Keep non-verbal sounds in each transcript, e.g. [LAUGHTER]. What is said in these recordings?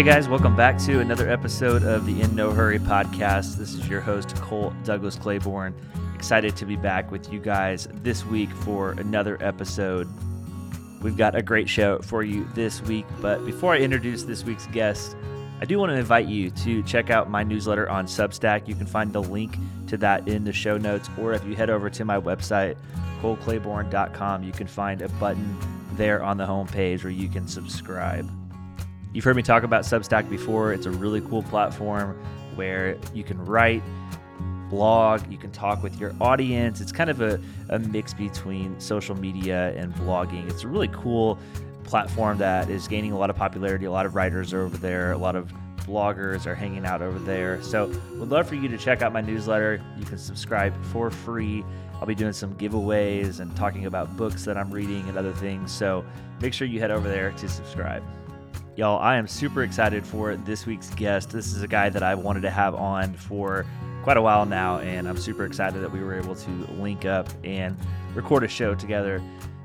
Hey guys, welcome back to another episode of the In No Hurry podcast. This is your host, Cole Douglas Claiborne. Excited to be back with you guys this week for another episode. We've got a great show for you this week, but before I introduce this week's guest, I do want to invite you to check out my newsletter on Substack. You can find the link to that in the show notes, or if you head over to my website, coleclaiborne.com, you can find a button there on the homepage where you can subscribe. You've heard me talk about Substack before. It's a really cool platform where you can write, blog, you can talk with your audience. It's kind of a, a mix between social media and blogging. It's a really cool platform that is gaining a lot of popularity. A lot of writers are over there, a lot of bloggers are hanging out over there. So, would love for you to check out my newsletter. You can subscribe for free. I'll be doing some giveaways and talking about books that I'm reading and other things. So, make sure you head over there to subscribe. Y'all, I am super excited for this week's guest. This is a guy that I've wanted to have on for quite a while now, and I'm super excited that we were able to link up and record a show together.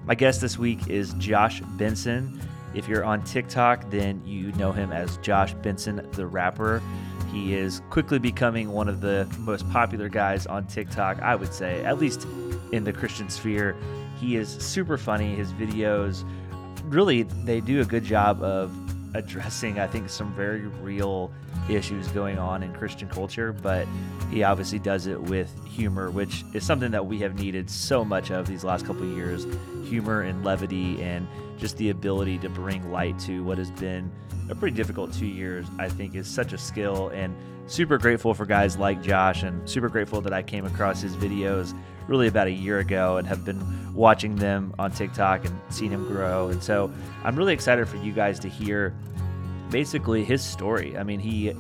My guest this week is Josh Benson. If you're on TikTok, then you know him as Josh Benson, the rapper. He is quickly becoming one of the most popular guys on TikTok, I would say, at least in the Christian sphere. He is super funny. His videos really they do a good job of addressing, I think, some very real issues going on in Christian culture, but he obviously does it with humor, which is something that we have needed so much of these last couple years humor and levity, and just the ability to bring light to what has been a pretty difficult two years, I think, is such a skill. And super grateful for guys like Josh, and super grateful that I came across his videos really about a year ago and have been watching them on TikTok and seen him grow. And so I'm really excited for you guys to hear basically his story. I mean, he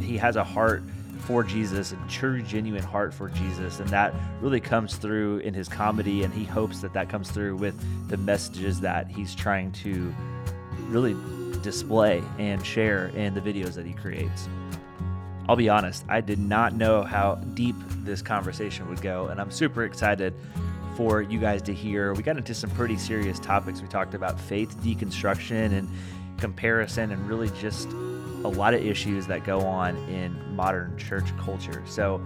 he has a heart for Jesus, a true, genuine heart for Jesus, and that really comes through in his comedy. And he hopes that that comes through with the messages that he's trying to really display and share in the videos that he creates. I'll be honest, I did not know how deep this conversation would go, and I'm super excited for you guys to hear. We got into some pretty serious topics. We talked about faith deconstruction and comparison, and really just a lot of issues that go on in modern church culture. So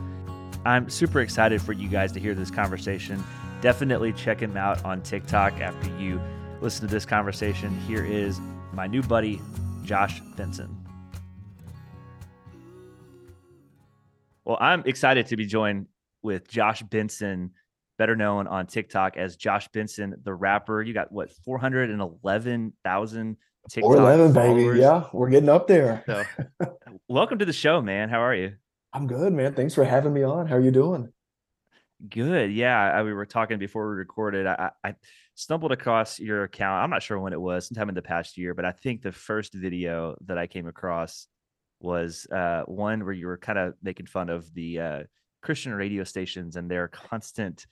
I'm super excited for you guys to hear this conversation. Definitely check him out on TikTok after you listen to this conversation. Here is my new buddy, Josh Benson. Well, I'm excited to be joined with Josh Benson, better known on TikTok as Josh Benson, the rapper. You got what, 411,000 TikTok 411, baby. Yeah, we're getting up there. So, [LAUGHS] welcome to the show, man. How are you? I'm good, man. Thanks for having me on. How are you doing? Good. Yeah, I, we were talking before we recorded. I, I stumbled across your account. I'm not sure when it was, sometime in the past year, but I think the first video that I came across was uh, one where you were kind of making fun of the uh, Christian radio stations and their constant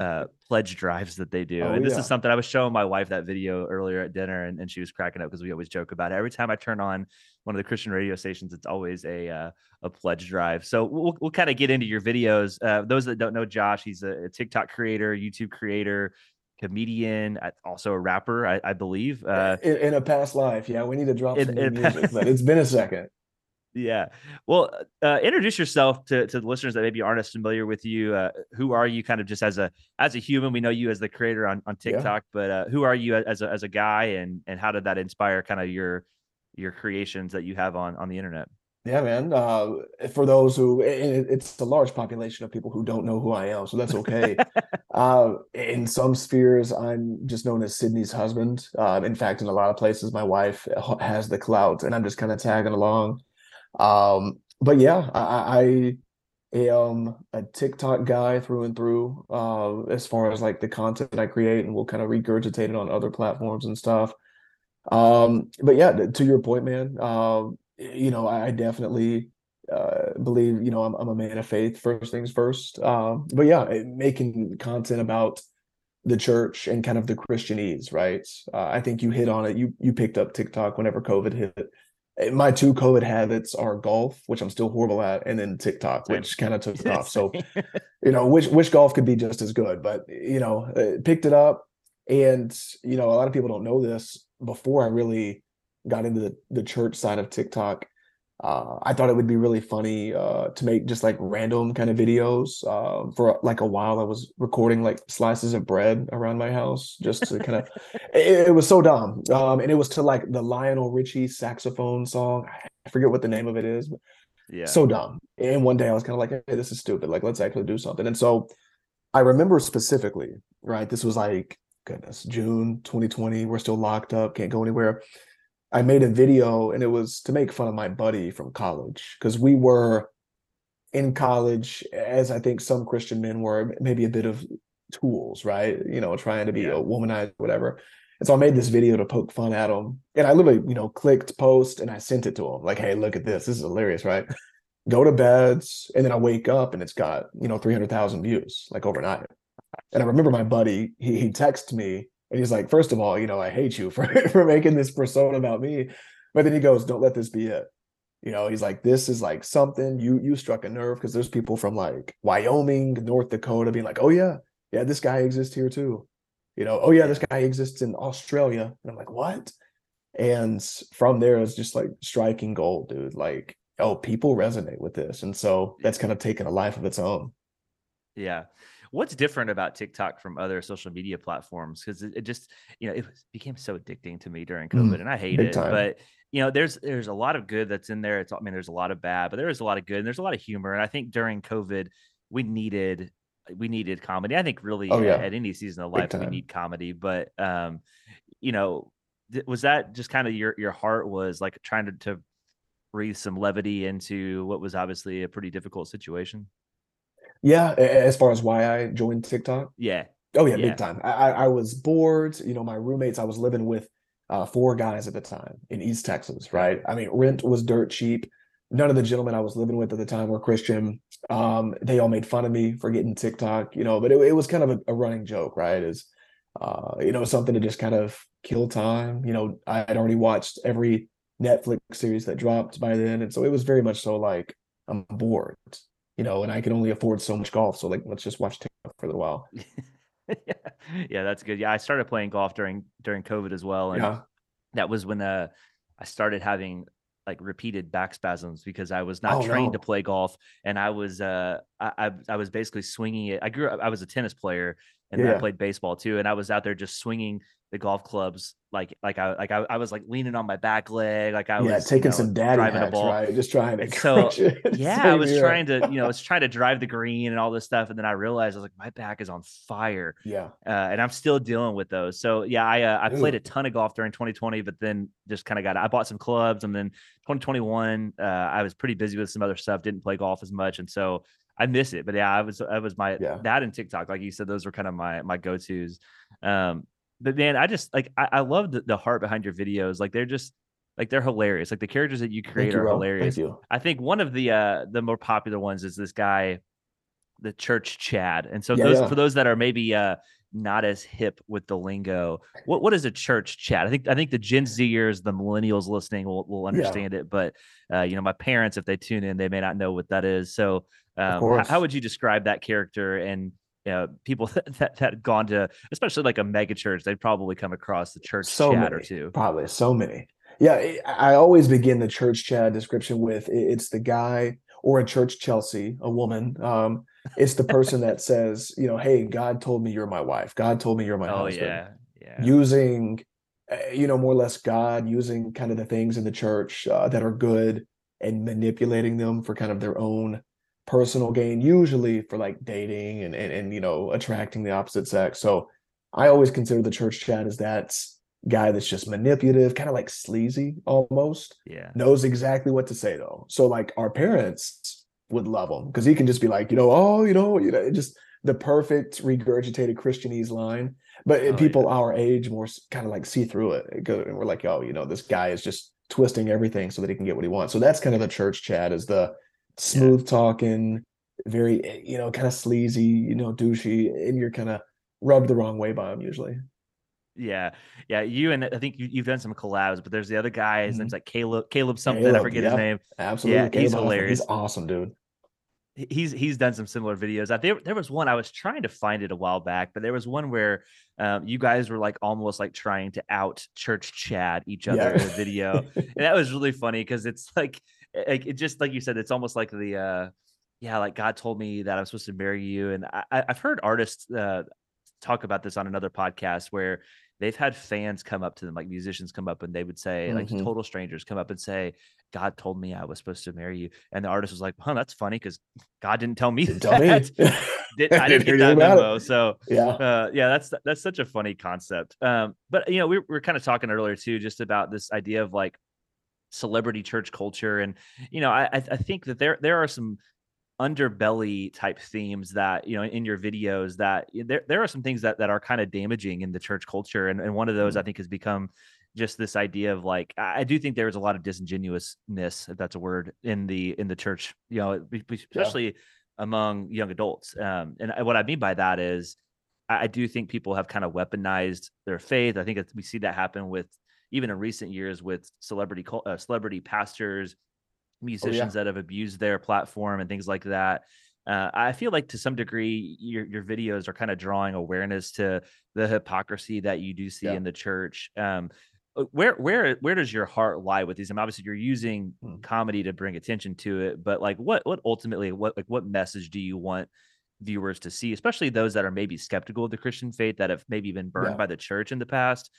uh, [LAUGHS] pledge drives that they do. Oh, and this yeah. is something I was showing my wife that video earlier at dinner, and, and she was cracking up because we always joke about it. Every time I turn on one of the Christian radio stations, it's always a uh, a pledge drive. So we'll we'll kind of get into your videos. Uh, those that don't know Josh, he's a, a TikTok creator, YouTube creator, comedian, also a rapper, I, I believe. Uh, in, in, a past life, yeah, we need to drop in, some in music, but it's been a second. Yeah. Well, uh, introduce yourself to, to the listeners that maybe aren't as familiar with you. Uh, who are you kind of just as a as a human? We know you as the creator on, on TikTok, yeah. but uh, who are you as a, as a guy and and how did that inspire kind of your your creations that you have on on the internet? Yeah, man. Uh, for those who, it's a large population of people who don't know who I am, so that's okay. [LAUGHS] uh, in some spheres, I'm just known as Sydney's husband. Uh, in fact, in a lot of places, my wife has the clout, and I'm just kind of tagging along. Um, but yeah, I, I am a TikTok guy through and through. Uh, as far as like the content I create, and we'll kind of regurgitate it on other platforms and stuff. Um, but yeah, to your point, man. Uh, you know, I, definitely uh, believe you know I'm, I'm a man of faith. First things first. Um, but yeah, making content about the church and kind of the Christianese, right? Uh, I think you hit on it. You you picked up TikTok whenever COVID hit my two COVID habits are golf, which I'm still horrible at, and then TikTok, which kind of took off. [LAUGHS] So, you know, which which golf could be just as good, but you know, uh, picked it up, and you know, a lot of people don't know this. Before I really got into the, the church side of TikTok, uh, I thought it would be really funny uh, to make just like random kind of videos. Uh, for like a while, I was recording like slices of bread around my house just to kind of. [LAUGHS] it, it, was so dumb, um, and it was to like the Lionel Richie saxophone song. I forget what the name of it is, but yeah, so dumb. And one day I was kind of like, "Hey, this is stupid. Like, let's actually do something." And so I remember specifically, right? This was like goodness, June 2020. We're still locked up, can't go anywhere. I made a video and it was to make fun of my buddy from college because we were in college, as I think some Christian men were, maybe a bit of tools, right? You know, trying to be yeah. a womanizer, whatever. And so I made this video to poke fun at him. And I literally, you know, clicked post and I sent it to him. Like, hey, look at this. This is hilarious, right? Go to beds. And then I wake up and it's got, you know, 300,000 views like overnight. And I remember my buddy, he, he texted me and he's like, first of all, you know, I hate you for, [LAUGHS] for making this persona about me. But then he goes, don't let this be it. You know, he's like, this is like something you you struck a nerve because there's people from like Wyoming, North Dakota being like, oh yeah, yeah, this guy exists here too. You know, oh yeah, this guy exists in Australia. And I'm like, what? And from there it's just like striking gold, dude. Like, oh, people resonate with this. And so that's kind of taken a life of its own. Yeah what's different about TikTok from other social media platforms? Because it, it, just, you know, it was, became so addicting to me during COVID, mm, and I hate it. Time. But you know, there's there's a lot of good that's in there. It's I mean, there's a lot of bad, but there is a lot of good, and there's a lot of humor. And I think during COVID, we needed we needed comedy. I think really oh, yeah. at any season of life we need comedy. But um, you know, was that just kind of your your heart was like trying to, to breathe some levity into what was obviously a pretty difficult situation? Yeah, as far as why I joined TikTok. Yeah. Oh yeah, yeah. big time. I, I was bored. You know, my roommates. I was living with uh, four guys at the time in East Texas. Right. I mean, rent was dirt cheap. None of the gentlemen I was living with at the time were Christian. Um, they all made fun of me for getting TikTok. You know, but it, it was kind of a, a running joke, right? Is uh, you know something to just kind of kill time. You know, I had already watched every Netflix series that dropped by then, and so it was very much so like I'm bored you know, and I can only afford so much golf. So like, let's just watch TikTok for a little while. [LAUGHS] yeah. yeah, that's good. Yeah, I started playing golf during during COVID as well, and yeah. that was when uh, I started having like repeated back spasms because I was not oh, trained no. to play golf, and I was uh I, I, I was basically swinging it. I grew up. I was a tennis player, and yeah. I played baseball too, and I was out there just swinging the golf clubs like like I like I, I was like leaning on my back leg like I yeah, was taking you know, some daddy driving hacks, a ball. right just trying to so [LAUGHS] yeah I was trying to you know I was trying to drive the green and all this stuff and then I realized I was like my back is on fire yeah. uh, and I'm still dealing with those. So yeah I uh, I played a ton of golf during 2020 but then just kind of got I bought some clubs and then 2021 uh, I was pretty busy with some other stuff didn't play golf as much and so I miss it but yeah I was I was my yeah. that and TikTok like you said those were kind of my my go tos um but man, I just like I, I love the, the heart behind your videos. Like they're just like they're hilarious. Like the characters that you create you, are hilarious. I think one of the uh the more popular ones is this guy, the church Chad. And so yeah, those yeah. for those that are maybe uh not as hip with the lingo, what what is a church Chad? I think I think the Gen Zers, the millennials listening will will understand yeah. it, but uh, you know, my parents, if they tune in, they may not know what that is. So um, how, how would you describe that character and uh, people [LAUGHS] that, that had gone to, especially like a mega church, they'd probably come across the church so chat many, or two. Probably so many. Yeah, I always begin the church Chad description with it's the guy or a church Chelsea, a woman. Um, it's the person that says, you know, hey, God told me you're my wife. God told me you're my oh, husband. Yeah, yeah. Using, eh, you know, more or less God, using kind of the things in the church uh, that are good and manipulating them for kind of their own personal gain, usually for like dating and, and, and you know, attracting the opposite sex. So I always consider the church Chad as that guy that's just manipulative, kind of like sleazy almost. Yeah. Knows exactly what to say though. So like our parents would love him because he can just be like, you know, oh, you know, you know, just the perfect regurgitated Christianese line. But eh, oh, people yeah. our age more kind of like see through it. And we're like, oh, you know, this guy is just twisting everything so that he can get what he wants. So that's kind of the church Chad is the smooth yeah. talking, very eh, you know kind of sleazy, you know douchey, and you're kind of rubbed the wrong way by him usually. Yeah, yeah. You and I think you, have done some collabs, but there's the other guy. His mm-hmm. name's like Caleb, Caleb something. Caleb, I forget his name. Absolutely, yeah, Caleb he's hilarious. He's awesome, dude. he's he's done some similar videos. I there there was one I was trying to find it a while back, but there was one where um, you guys were like almost like trying to out church Chad each other yeah. in a video, and that was really funny because it's like like it just like you said, it's almost like the uh yeah, like God told me that I'm supposed to marry you, and I, I've heard artists uh, talk about this on another podcast where they've had fans come up to them, like musicians come up and they would say, mm-hmm. like total strangers come up and say, God told me I was supposed to marry you. And the artist was like, huh, that's funny because God didn't tell me didn't that. [LAUGHS] Tell me. [LAUGHS] Did, I didn't get that memo. It. So yeah, uh, yeah, that's that's such a funny concept. Um, but you know, we, we were kind of talking earlier too, just about this idea of like celebrity church culture, and you know, I I think that there there are some underbelly type themes that you know in your videos that there, there are some things that, that are kind of damaging in the church culture and, and one of those mm-hmm. i think has become just this idea of like i do think there's a lot of disingenuousness if that's a word in the in the church you know especially yeah. among young adults um, and what i mean by that is I, do think people have kind of weaponized their faith i think we see that happen with even in recent years with celebrity uh, celebrity pastors musicians oh, yeah. that have abused their platform and things like that. Uh, I feel like to some degree your your videos are kind of drawing awareness to the hypocrisy that you do see yeah. in the church. Um, uh, where where where does your heart lie with these? I mean, obviously you're using hmm. comedy to bring attention to it, but like what what ultimately what like what message do you want viewers to see, especially those that are maybe skeptical of the Christian faith that have maybe been burned yeah. by the church in the past?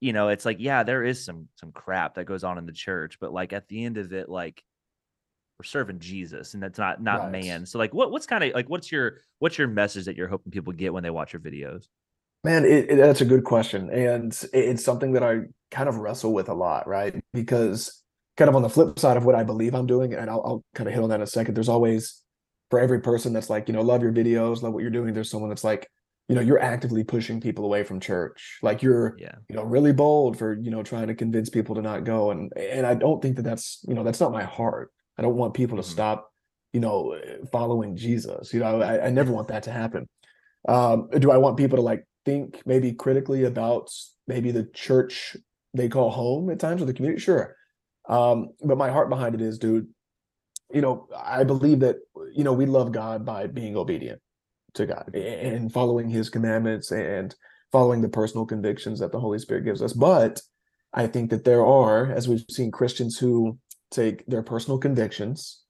You know, it's like yeah, there is some some crap that goes on in the church, but like at the end of it, like we're serving Jesus and that's not not right. man. So like what what's kind of like what's your what's your message that you're hoping people get when they watch your videos? Man, it, it, that's a good question. And it's something that I kind of wrestle with a lot, right? Because kind of on the flip side of what I believe I'm doing, and I'll, I'll kind of hit on that in a second, there's always for every person that's like, you know, love your videos, love what you're doing, there's someone that's like, you know, you're actively pushing people away from church. Like you're, yeah. you know, really bold for, you know, trying to convince people to not go. And and I don't think that that's, you know, that's not my heart. I don't want people to mm-hmm. stop, you know, following Jesus. You know, I, I never want that to happen. Um, do I want people to like think maybe critically about maybe the church they call home at times or the community? Sure. Um, but my heart behind it is, dude, you know, I believe that, you know, we love God by being obedient to God and following his commandments and following the personal convictions that the Holy Spirit gives us. But I think that there are, as we've seen Christians who take their personal convictions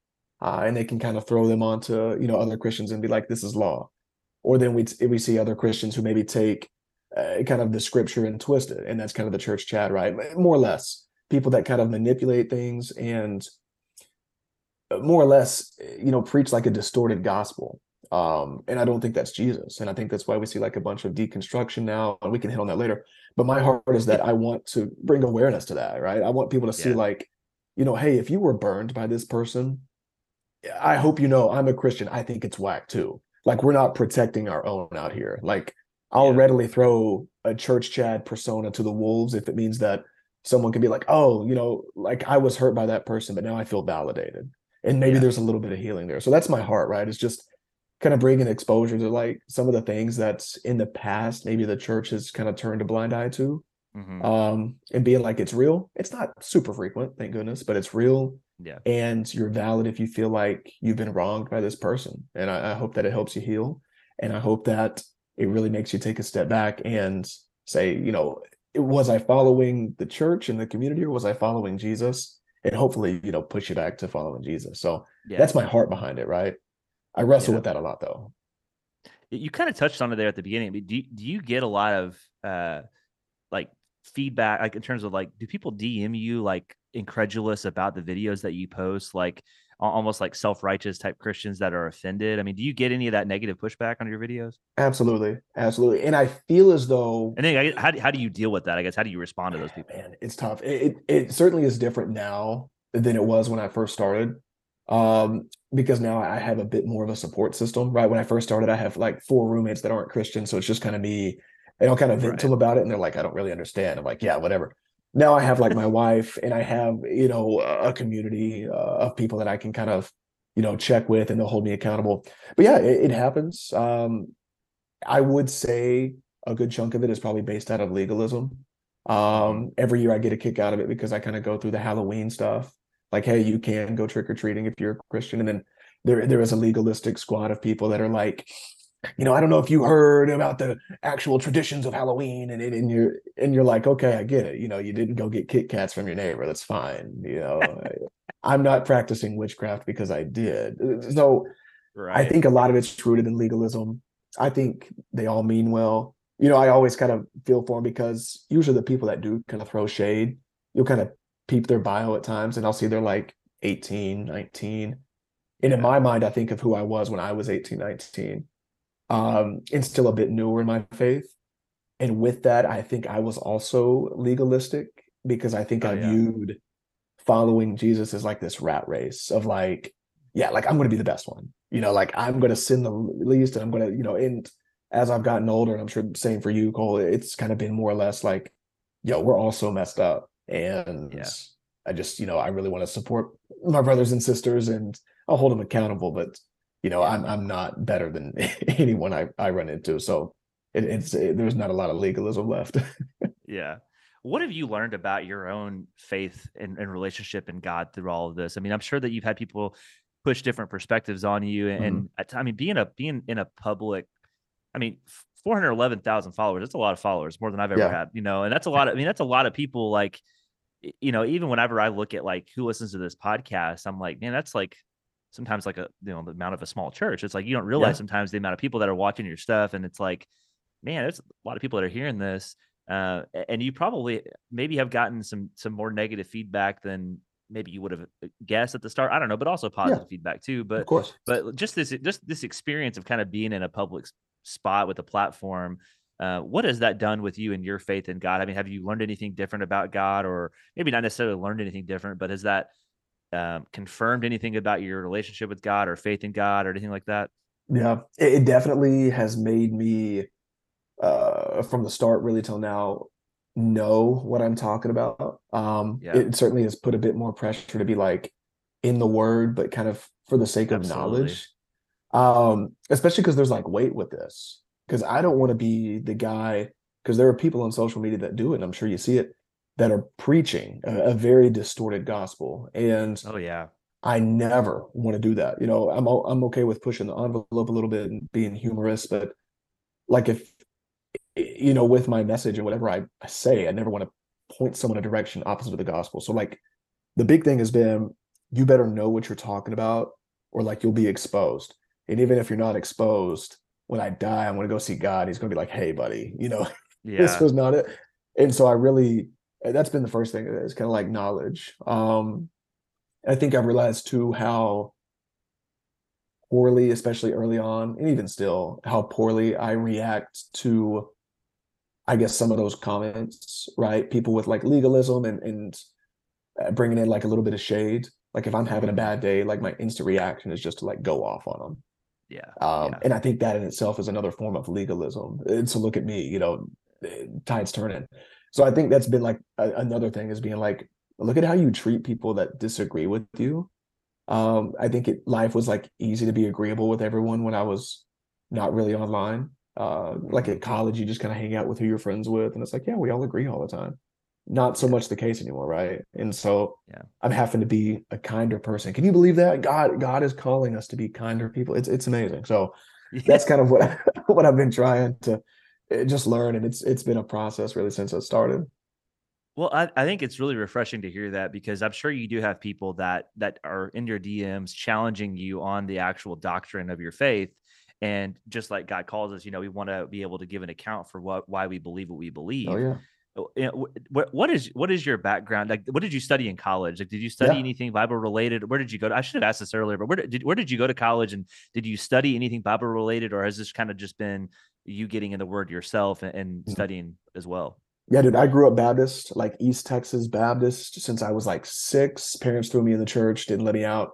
uh, and they can kind of throw them onto you know other Christians and be like, this is law. Or then we we see other Christians who maybe take uh, kind of the scripture and twist it, and that's kind of the church Chad, right? More or less, people that kind of manipulate things and uh, more or less, you know, preach like a distorted gospel. Um, and I don't think that's Jesus. And I think that's why we see like a bunch of deconstruction now, and we can hit on that later. But my heart is that I want to bring awareness to that, right? I want people to see like you know, hey, if you were burned by this person, I hope you know I'm a Christian. I think it's whack too. Like we're not protecting our own out here. Like I'll yeah. readily throw a church Chad persona to the wolves if it means that someone can be like, oh, you know, like I was hurt by that person, but now I feel validated. And maybe yeah. there's a little bit of healing there. So that's my heart, right? It's just kind of bringing exposure to like some of the things that's in the past, maybe the church has kind of turned a blind eye to mm-hmm. um, and being like it's real. It's not super frequent, thank goodness, but it's real. Yeah. And you're valid if you feel like you've been wronged by this person. And I, I hope that it helps you heal. And I hope that it really makes you take a step back and say, you know, was I following the church and the community or was I following Jesus? And hopefully, you know, push you back to following Jesus. So yeah. that's my heart behind it, right? I wrestle yeah. with that a lot though. You kind of touched on it there at the beginning. But do do you get a lot of uh like feedback like in terms of like do people dm you like incredulous about the videos that you post like almost like self-righteous type christians that are offended? I mean do you get any of that negative pushback on your videos? Absolutely. Absolutely. And i feel as though and then how, how do you deal with that? I guess how do you respond to those people? man it's tough. It, it, it certainly is different now than it was when i first started um because now i have a bit more of a support system right when i first started i have like four roommates that aren't christian so it's just kind of me and I'll kind of vent right. to them about it, and they're like, "I don't really understand." I'm like, "Yeah, whatever." Now I have like my [LAUGHS] wife, and I have you know a community uh, of people that I can kind of you know check with, and they'll hold me accountable. But yeah, it, it happens. Um, I would say a good chunk of it is probably based out of legalism. Um, mm-hmm. every year I get a kick out of it because I kind of go through the Halloween stuff. Like, hey, you can go trick or treating if you're a Christian, and then there there is a legalistic squad of people that are like, you know, I don't know if you heard about the actual traditions of Halloween, and and you're and you're like, okay, I get it. You know, you didn't go get Kit Kats from your neighbor. That's fine. You know, I'm not practicing witchcraft because I did. So right. I think a lot of it's rooted in legalism. I think they all mean well. You know, I always kind of feel for them because usually the people that do kind of throw shade, you'll kind of peep their bio at times and I'll see they're like 18, 19. And in my mind, I think of who I was when I was 18, 19, um, and still a bit newer in my faith. And with that, I think I was also legalistic because I think oh, I yeah. viewed following Jesus as like this rat race of like, yeah, like I'm going to be the best one, you know, like I'm going to sin the least and I'm going to, you know, and as I've gotten older, and I'm sure same for you, Cole, it's kind of been more or less like, yo, we're all so messed up. And yeah. I just, you know, I really want to support my brothers and sisters and I'll hold them accountable, but you know, I'm I'm not better than [LAUGHS] anyone I, I run into. So it, it's it, there's not a lot of legalism left. [LAUGHS] yeah. What have you learned about your own faith and, and, relationship in God through all of this? I mean, I'm sure that you've had people push different perspectives on you, and, mm-hmm. I mean, being a being in a public, I mean, 411,000 followers. That's a lot of followers, more than I've ever yeah. had, you know, and that's a [LAUGHS] lot of, I mean, that's a lot of people like, you know, even whenever I look at like who listens to this podcast, I'm like, man, that's like sometimes like a, you know, the amount of a small church. It's like, you don't realize yeah. sometimes the amount of people that are watching your stuff. And it's like, man, there's a lot of people that are hearing this. Uh, and you probably maybe have gotten some, some more negative feedback than maybe you would have uh, guessed at the start. I don't know, but also positive yeah. feedback too. But of course, but just this, just this experience of kind of being in a public spot with a platform uh, what has that done with you and your faith in God? I mean, have you learned anything different about God, or maybe not necessarily learned anything different, but has that um, confirmed anything about your relationship with God or faith in God or anything like that? Yeah, it definitely has made me, uh, from the start really till now, know what I'm talking about. Um, yeah. It certainly has put a bit more pressure to be like in the Word, but kind of for the sake of Absolutely. knowledge. Um, especially because there's like weight with this because I don't want to be the guy because there are people on social media that do it. And I'm sure you see it that are preaching a, a very distorted gospel. And oh yeah, I never want to do that. You know, I'm I'm okay with pushing the envelope a little bit and being humorous, but like if you know, with my message and whatever I, I say, I never want to point someone a direction opposite of the gospel. So like the big thing has been you better know what you're talking about or like you'll be exposed. And even if you're not exposed, when I die, I'm going to go see God. He's going to be like, hey, buddy, you know, [LAUGHS] yeah. this was not it. And so I really, that's been the first thing. It's kind of like knowledge. Um, I think I've realized too how poorly, especially early on, and even still, how poorly I react to, I guess, some of those comments, right? People with like legalism and, and uh, bringing in like a little bit of shade. Like if I'm having a bad day, like my instant reaction is just to like go off on them. Yeah. Um, yeah. And I think that in itself is another form of legalism. And so look at me, you know, tides turning. So I think that's been like a, another thing is being like, look at how you treat people that disagree with you. Um, I think it, life was like easy to be agreeable with everyone when I was not really online. Uh, like at college, you just kind of hang out with who you're friends with, and it's like, yeah, we all agree all the time not so much the case anymore right? And so yeah. I'm having to be a kinder person. Can you believe that? God god is calling us to be kinder people. It's it's amazing. So yeah. [LAUGHS] that's kind of what I, [LAUGHS] what i've been trying to eh, just learn and it's it's been a process really since it started. Well I, I think it's really refreshing to hear that because i'm sure you do have people that that are in your dms challenging you on the actual doctrine of your faith. And just like god calls us you know we want to be able to give an account for what why we believe what we believe. oh yeah what what is what is your background? Like what did you study in college? Like did you study yeah. anything bible related? Where did you go to, i should have asked this earlier but where did where did you go to college and did you study anything bible related or has this kind of just been you getting in the word yourself and, and mm-hmm. studying as well? Yeah dude i grew up baptist like east texas baptist since i was like six. Parents threw me in the church didn't let me out.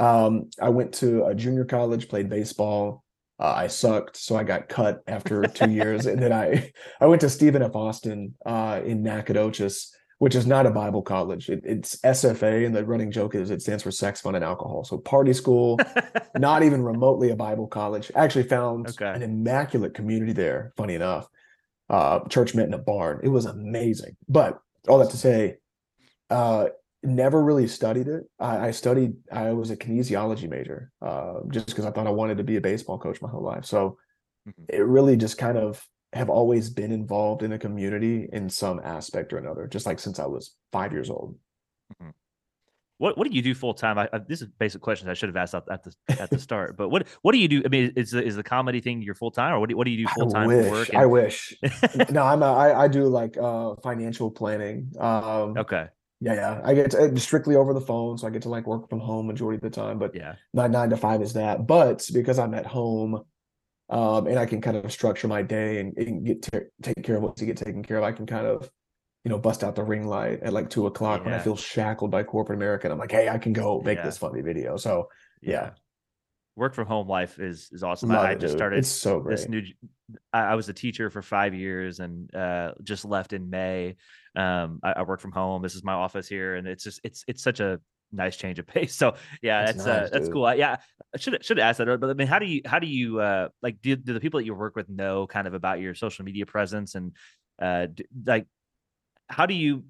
Um, i went to a junior college played baseball uh, I sucked, so I got cut after two years, and then I I went to Stephen F. Austin uh, in Nacogdoches, which is not a Bible college. It, it's SFA, and the running joke is it stands for sex, fun, and alcohol. So party school, [LAUGHS] not even remotely a Bible college. I actually found okay. an immaculate community there. Funny enough, uh, church met in a barn. It was amazing. But all that to say, uh, never really studied it. I, I studied. I was a kinesiology major, uh, just because I thought I wanted to be a baseball coach my whole life. So mm-hmm. it really just kind of have always been involved in a community in some aspect or another, just like since I was five years old. Mm-hmm. What what do you do full time? I, I, this is basic questions I should have asked at the at the start. But what what do you do? I mean, is the, is the comedy thing your full time, or what do, what do you do full time for work? And... I wish. [LAUGHS] no, I'm a, I, I do like uh, financial planning. Um, okay. Yeah, yeah. I get to, strictly over the phone, so I get to like work from home majority of the time. But yeah, nine nine to five is that. But because I'm at home, um, and I can kind of structure my day and, and get to take care of what to get taken care of, I can kind of you know, bust out the ring light at like two o'clock yeah. when I feel shackled by corporate America. And I'm like, hey, I can go make yeah. this funny video. So yeah. Work from home life is is awesome. Love I, it, just started it's so great. this new I, was a teacher for five years and uh, just left in May. Um, I, I, work from home. This is my office here, and it's just it's it's such a nice change of pace. [LAUGHS] So yeah, that's, that's uh, nice, uh, that's cool. I, yeah, I should should ask that. But I mean, how do you how do you uh, like do, do the people that you work with know kind of about your social media presence and uh, do, like how do you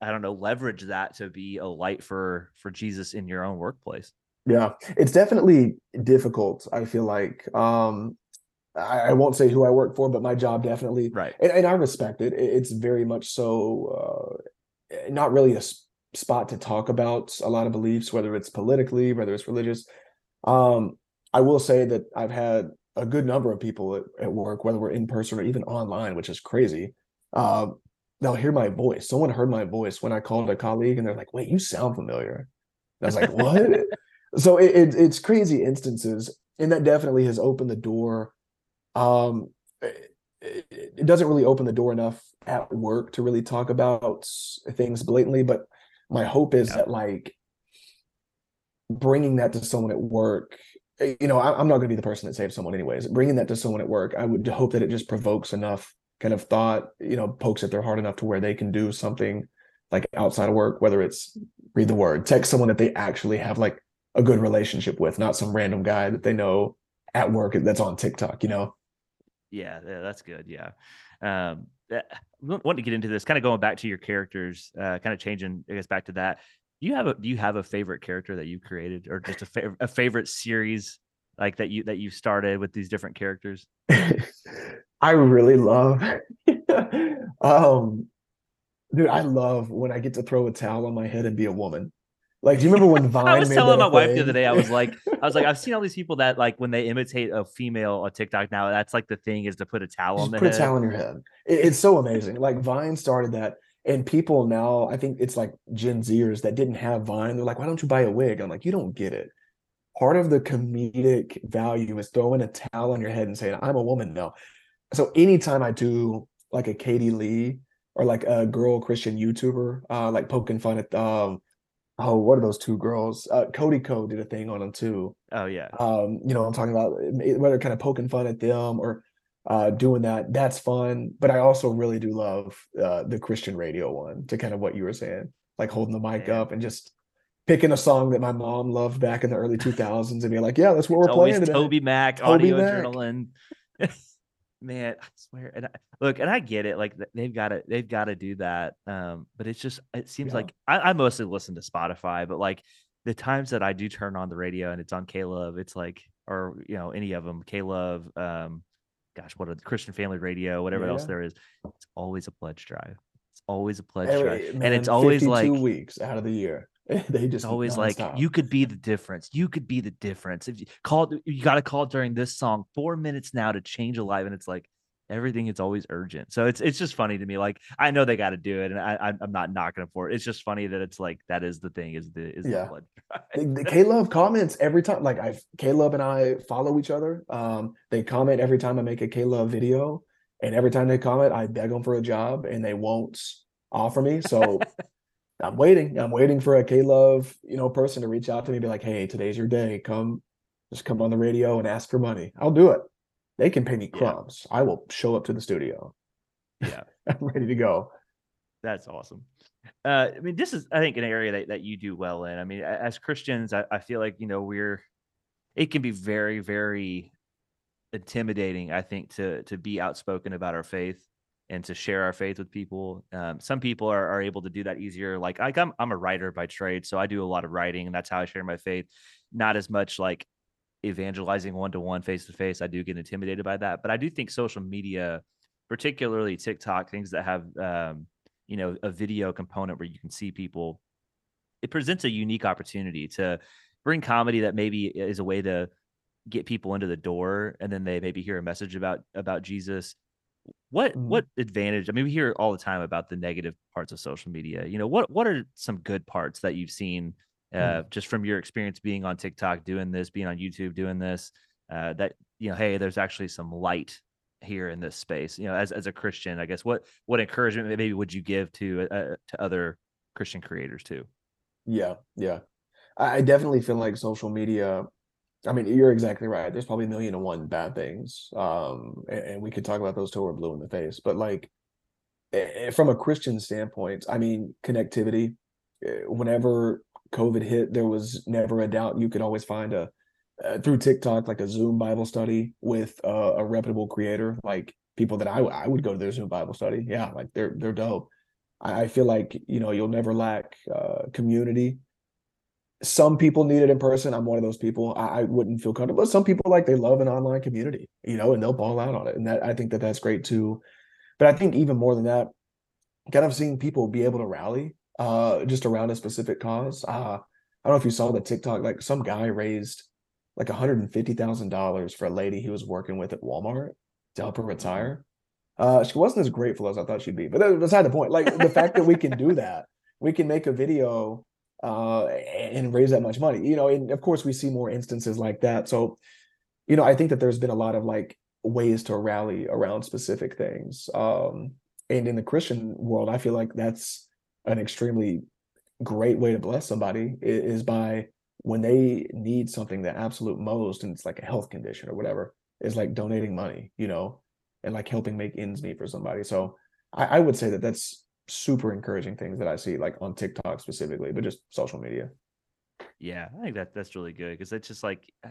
i don't know leverage that to be a light for for jesus in your own workplace yeah it's definitely difficult i feel like um I, I won't say who i work for but my job definitely right and, and i respect it it's very much so uh not really a spot to talk about a lot of beliefs whether it's politically whether it's religious um i will say that i've had a good number of people at, at work whether we're in person or even online which is crazy uh, they'll hear my voice. Someone heard my voice when I called a colleague, and they're like, "Wait, you sound familiar." I was like, "What?" [LAUGHS] so it, it, it's crazy instances, and that definitely has opened the door. Um, it, it doesn't really open the door enough at work to really talk about things blatantly, but my hope is yeah. that like bringing that to someone at work eh, you know I, am not going to be the person that saves someone anyways bringing that to someone at work i would hope that it just provokes enough kind of thought, you know, pokes at their heart enough to where they can do something like outside of work, whether it's read the word, text someone that they actually have like a good relationship with, not some random guy that they know at work that's on TikTok, you know? Yeah, yeah that's good. Yeah. Um, I want to get into this kind of going back to your characters, uh, kind of changing, I guess, back to that. Do you have a, do you have a favorite character that you created or just a, fa- a favorite series like that you, that you started with these different characters? [LAUGHS] I really love [LAUGHS] um dude, I love when I get to throw a towel on my head and be a woman. Like, do you remember when [LAUGHS] Vine? I was telling my wife the other day, I was like, [LAUGHS] I was like, I've seen all these people that like when they imitate a female on TikTok now, that's like the thing is to put a towel Just on the put head. a towel on your head. it's so amazing. Like Vine started that, and people now, I think it's like Gen Zers that didn't have Vine. They're like, why don't you buy a wig? I'm like, you don't get it. Part of the comedic value is throwing a towel on your head and saying, I'm a woman now so anytime I do like a Katie Lee or like a girl Christian YouTuber, uh, like poking fun at um, oh, what are those two girls? Uh, Cody Ko did a thing on them too. Oh yeah. Um, you know, I'm talking about whether kind of poking fun at them or uh doing that. That's fun. But I also really do love uh the Christian radio one to kind of what you were saying, like holding the mic up and just picking a song that my mom loved back in the early 2000s and be like, yeah, that's what we're playing today. TobyMac, Toby audio Mac. journaling. [LAUGHS] man, I swear. And I, look, and I get it. Like they've got to, they've got to do that. Um, but it's just, it seems yeah. like I, I, mostly listen to Spotify, but like the times that I do turn on the radio and it's on K-Love, it's like, or you know, any of them, K-Love, um, gosh, what a Christian Family Radio, whatever yeah. else there is, it's always a pledge drive. It's always a pledge Every, drive, man, and it's always like two weeks out of the year. [LAUGHS] they just always like you could be the difference. You could be the difference. If you call, you got to call during this song. Four minutes now to change a life, and it's like everything is always urgent. So it's it's just funny to me. Like I know they got to do it, and I I'm not knocking them for it. It's just funny that it's like that is the thing. Is the is yeah. [LAUGHS] the, the K Love comments every time. Like I K Love and I follow each other. Um, they comment every time I make a K Love video, and every time they comment, I beg them for a job, and they won't offer me. So. I'm waiting. I'm waiting for a K Love, you know, person to reach out to me, be like, "Hey, today's your day. Come, just come on the radio and ask for money. I'll do it. They can pay me crumbs. Yeah. I will show up to the studio. Yeah, [LAUGHS] I'm ready to go. That's awesome. Uh, I mean, this is, I think, an area that, that you do well in. I mean, as Christians, I, I feel like you know we're. It can be very, very intimidating. I think to to be outspoken about our faith and to share our faith with people. Um, some people are, are able to do that easier. Like, like I'm I'm a writer by trade, so I do a lot of writing, and that's how I share my faith. Not as much like evangelizing one to one, face to face. I do get intimidated by that, but I do think social media, particularly TikTok, things that have um, you know a video component where you can see people, it presents a unique opportunity to bring comedy that maybe is a way to get people into the door and then they maybe hear a message about about Jesus what Mhm. what advantage? I mean, we hear all the time about the negative parts of social media. You know, what what are some good parts that you've seen uh, Mm. just from your experience being on TikTok, doing this, being on YouTube, doing this? Uh, that you know, hey, there's actually some light here in this space. You know, as as a Christian, I guess what what encouragement maybe would you give to uh, to other Christian creators too? Yeah, yeah. I definitely feel like social media. I mean, you're exactly right. There's probably a million and one bad things. Um, and, and we could talk about those till we're blue in the face. But like, from a Christian standpoint, I mean, connectivity. eh, Whenever COVID hit, there was never a doubt you could always find a uh, through TikTok like a Zoom Bible study with a reputable creator, like people that I would go to their Zoom Bible study. Yeah, like they're they're dope. I, I feel like you know you'll never lack uh, community some people need it in person. I'm one of those people. I, I wouldn't feel comfortable. Some people like they love an online community, you know, and they'll ball out on it. And that I think that that's great too. But I think even more than that, kind of seeing people be able to rally uh just around a specific cause. Uh I don't know if you saw the TikTok, like some guy raised like $150,000 for a lady he was working with at Walmart to help her retire. Uh she wasn't as grateful as I thought she'd be, but that's beside the point. Like the fact that we can do that, we can make a video uh and raise that much money you know and of course we see more instances like that. So you know i think that there's been a lot of like ways to rally around specific things um and in the christian world i feel like that's an extremely great way to bless somebody is by when they need something the absolute most and it's like a health condition or whatever is like donating money you know and like helping make ends meet for somebody. So i, I would say that that's super encouraging things that I see like on TikTok specifically, but just social media. Yeah, I think that that's really good because it's just like, uh,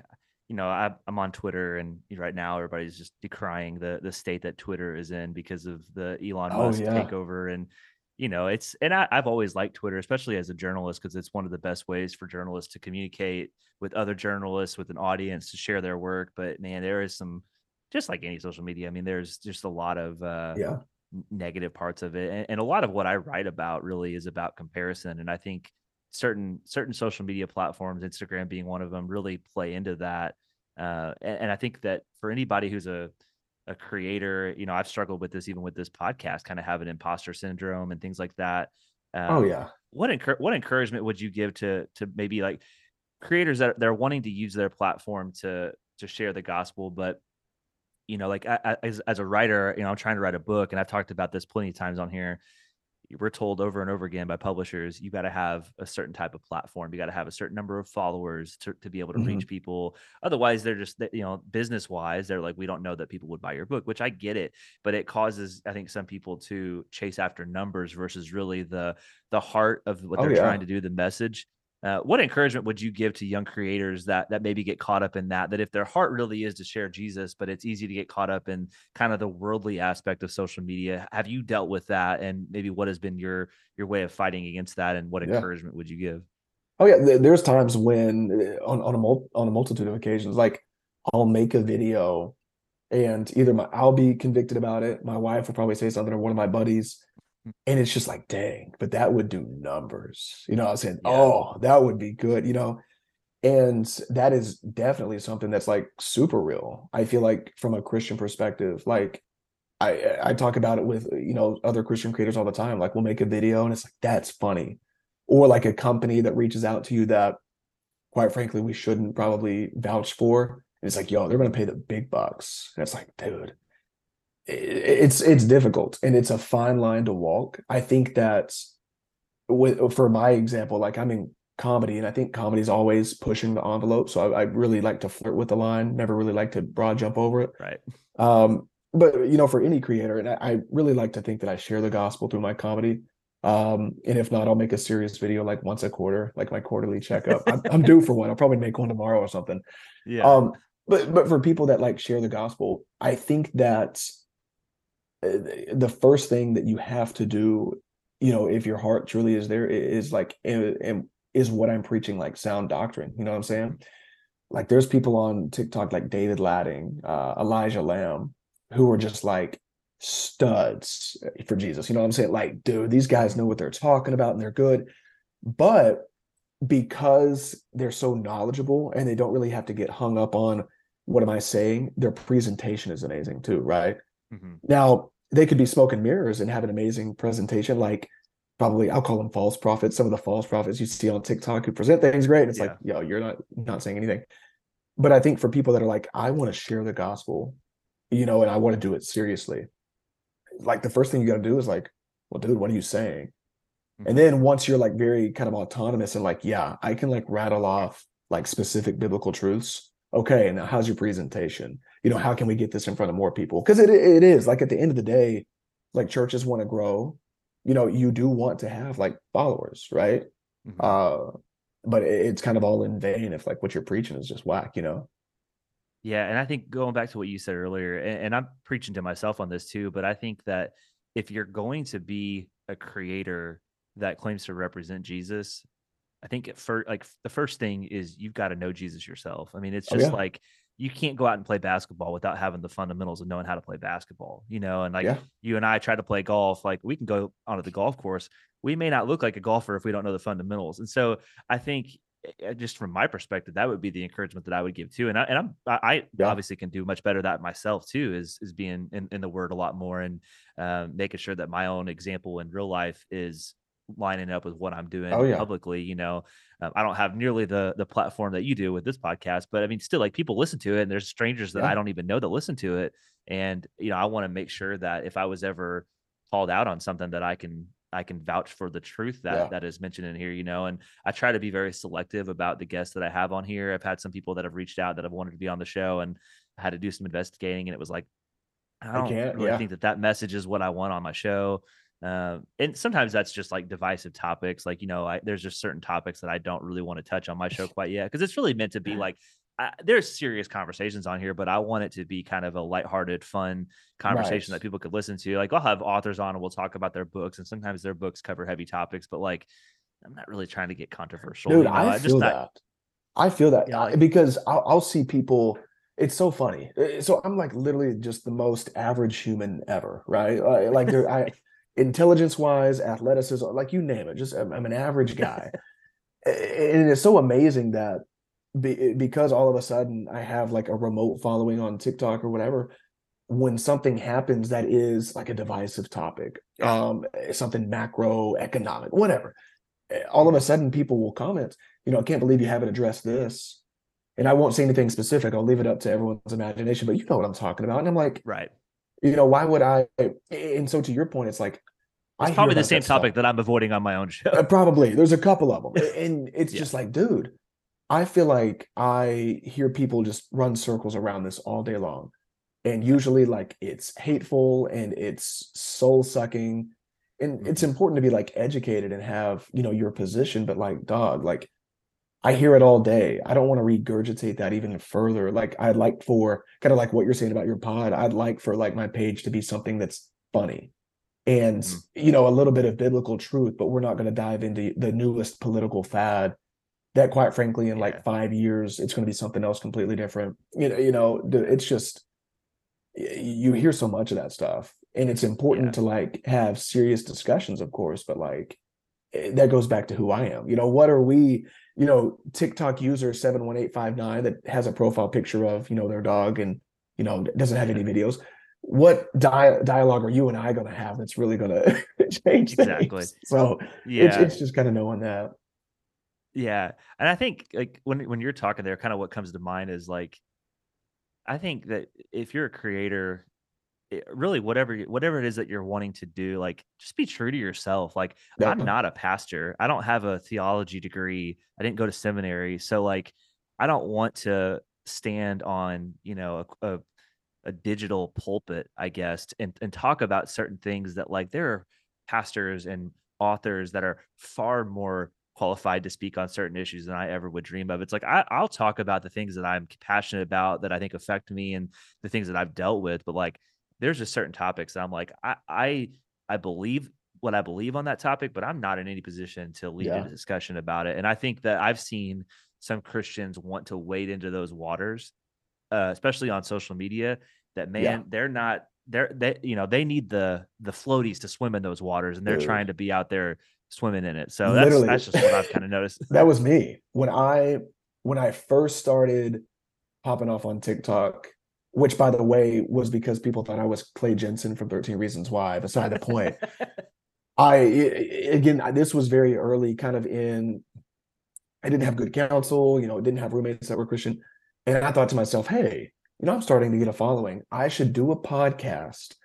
you know, I, I'm on Twitter and right now everybody's just decrying the the state that Twitter is in because of the Elon Oh Musk yeah. takeover, and you know, it's and I, I've always liked Twitter, especially as a journalist, because it's one of the best ways for journalists to communicate with other journalists, with an audience, to share their work. But man, there is some, just like any social media. I mean, there's just a lot of uh, Yeah. Negative parts of it and, and a lot of what i write about really is about comparison and i think certain certain social media platforms instagram being one of them really play into that uh, and, and i think that for anybody who's a a creator you know i've struggled with this even with this podcast kind of having imposter syndrome and things like that Oh um, yeah. what encour- what encouragement would you give to to maybe like creators that they're wanting to use their platform to to share the gospel but you know like I, as, as a writer you know i'm trying to write a book and i've talked about this plenty of times on here we're told over and over again by publishers you got to have a certain type of platform you got to have a certain number of followers to, to be able to Mhm. reach people otherwise they're just you know business wise they're like we don't know that people would buy your book which i get it but it causes i think some people to chase after numbers versus really the the heart of what Oh they're yeah. trying to do the message uh, what encouragement would you give to young creators that that maybe get caught up in that that if their heart really is to share jesus but it's easy to get caught up in kind of the worldly aspect of social media have you dealt with that and maybe what has been your your way of fighting against that and what Yeah. encouragement would you give Oh yeah. There's times when uh, on on a mul on a multitude of occasions, like I'll make a video and either my I'll be convicted about it, my wife will probably say something, or one of my buddies, and it's just like, dang, but that would do numbers. You know, I was saying, Yeah. oh, that would be good, you know. And that is definitely something that's like super real. I feel like from a Christian perspective, like I I talk about it with you know other Christian creators all the time. Like we'll make a video and it's like that's funny, or like a company that reaches out to you that, quite frankly, we shouldn't probably vouch for. And it's like, yo, they're gonna pay the big bucks. And it's like, dude, it's it's difficult and it's a fine line to walk. I think that with for my example, like I'm in comedy and I think comedy is always pushing the envelope. So I, I really like to flirt with the line, never really like to broad jump over it. right Um, but you know, for any creator, and I, I really like to think that I share the gospel through my comedy. Um, and if not, I'll make a serious video like once a quarter, like my quarterly checkup. I'm, I'm due for one. I'll probably make one tomorrow or something. [LAUGHS] yeah Um, but but for people that like share the gospel, I think that the first thing that you have to do, you know, if your heart truly is there, is like, and is what I'm preaching like sound doctrine. You know what I'm saying? Like, there's people on TikTok like David Ladding, uh, Elijah Lamb, who are just like studs for Jesus. You know what I'm saying? Like, dude, these guys know what they're talking about and they're good. But because they're so knowledgeable and they don't really have to get hung up on what am I saying, their presentation is amazing too, right? Mm-hmm. Now, they could be smoke and mirrors and have an amazing presentation, like probably I'll call them false prophets. Some of the false prophets you see on TikTok who present things great. And it's yeah. like, yo, you're not not saying anything. But I think for people that are like, I want to share the gospel, you know, and I want to do it seriously. Like the first thing you got to do is like, well, dude, what are you saying? Mm-hmm. And then once you're like very kind of autonomous and like, yeah, I can like rattle off like specific biblical truths. Okay, now how's your presentation? You know, how can we get this in front of more people? Because it it is like at the end of the day, like churches want to grow. You know, you do want to have like followers, right? Mm-hmm. Uh, but it's kind of all in vain if like what you're preaching is just whack, you know. Yeah, and I think going back to what you said earlier, and, and I'm preaching to myself on this too, but I think that if you're going to be a creator that claims to represent Jesus, I think for like the first thing is you've got to know Jesus yourself. I mean, it's oh, just oh, yeah. like you can't go out and play basketball without having the fundamentals of knowing how to play basketball, you know, and like yeah. you and I try to play golf, like we can go onto the golf course. We may not look like a golfer if we don't know the fundamentals. And so I think eh, eh, just from my perspective, that would be the encouragement that I would give too. And I, and I'm, I yeah. obviously can do much better that myself too, is, is being in, in the word a lot more and um, making sure that my own example in real life is lining up with what I'm doing oh, yeah. publicly. You know, um, I don't have nearly the the platform that you do with this podcast, but I mean, still, like people listen to it, and there's strangers that yeah. I don't even know that listen to it, and you know, I want to make sure that if I was ever called out on something, that I can I can vouch for the truth that yeah. that is mentioned in here, you know. And I try to be very selective about the guests that I have on here. I've had some people that have reached out that have wanted to be on the show, and I had to do some investigating, and it was like, I don't I really yeah. think that that message is what I want on my show. Uh, and sometimes that's just like divisive topics. Like, you know, I, there's just certain topics that I don't really want to touch on my show [LAUGHS] quite yet because it's really meant to be like, I, there's serious conversations on here, but I want it to be kind of a lighthearted, fun conversation right. that people could listen to. Like, I'll have authors on and we'll talk about their books, and sometimes their books cover heavy topics, but like, I'm not really trying to get controversial. Dude, you know? I, I, feel that. Not, I feel that yeah, like, because I'll, I'll see people it's so funny. Uh, so I'm like literally just the most average human ever, right? Like there, I intelligence wise, athleticism, like you name it. Just I'm, I'm an average guy, [LAUGHS] and it's so amazing that be, because all of a sudden I have like a remote following on TikTok or whatever. When something happens that is like a divisive topic, um, something macroeconomic, whatever, eh, all of a sudden people will comment. You know, I can't believe you haven't addressed this and I won't say anything specific. I'll leave it up to everyone's imagination, but you know what I'm talking about. And I'm like, right you know, why would I? And so to your point, it's like, it's I probably the same that topic stuff. that I'm avoiding on my own show. Uh, probably. There's a couple of them. [LAUGHS] And it's yeah. just like, dude, I feel like I hear people just run circles around this all day long. And usually, like, it's hateful and it's soul sucking. And mm-hmm. it's important to be like educated and have, you know, your position. But like, dog, like, I hear it all day. I don't want to regurgitate that even further. Like I'd like for kind of like what you're saying about your pod, I'd like for like my page to be something that's funny and mm-hmm. you know a little bit of biblical truth, but we're not going to dive into the newest political fad that quite frankly in yeah. like 5 years it's going to be something else completely different. You know, you know, it's just you hear so much of that stuff and it's important yeah. to like have serious discussions of course, but like eh, that goes back to who I am. You know, what are we you know, TikTok user 71859 that has a profile picture of, you know, their dog and, you know, doesn't have any [LAUGHS] videos. What di- dialogue are you and I going to have that's really going [LAUGHS] to change exactly. Things? So yeah, it's, it's just kind of knowing that. Yeah, and I think like when when you're talking there, kind of what comes to mind is like, I think that if you're a creator eh, really whatever whatever it is that you're wanting to do like just be true to yourself. Like i'm not a pastor. I don't have a theology degree. I didn't go to seminary. So like i don't want to stand on you know a, a, a digital pulpit i guess and, and talk about certain things that like there are pastors and authors that are far more qualified to speak on certain issues than I ever would dream of. It's like I, will talk about the things that I'm passionate about that I think affect me and the things that I've dealt with, but like there's just certain topics that I'm like, I I I believe what I believe on that topic, but I'm not in any position to lead Yeah. a discussion about it. And I think that I've seen some Christians want to wade into those waters, uh, especially on social media. That man, Yeah. they're not they're they you know they need the the floaties to swim in those waters, and they're Dude. trying to be out there swimming in it. So that's Literally. that's just what I've kind of noticed. [LAUGHS] That was me when I when I first started popping off on TikTok, which by the way was because people thought I was Clay Jensen from 13 Reasons Why. Beside the point. [LAUGHS] I i- again, this was very early, kind of in. I didn't have good counsel, you know, didn't have roommates that were Christian, and I thought to myself, "Hey, you know, I'm starting to get a following. I should do a podcast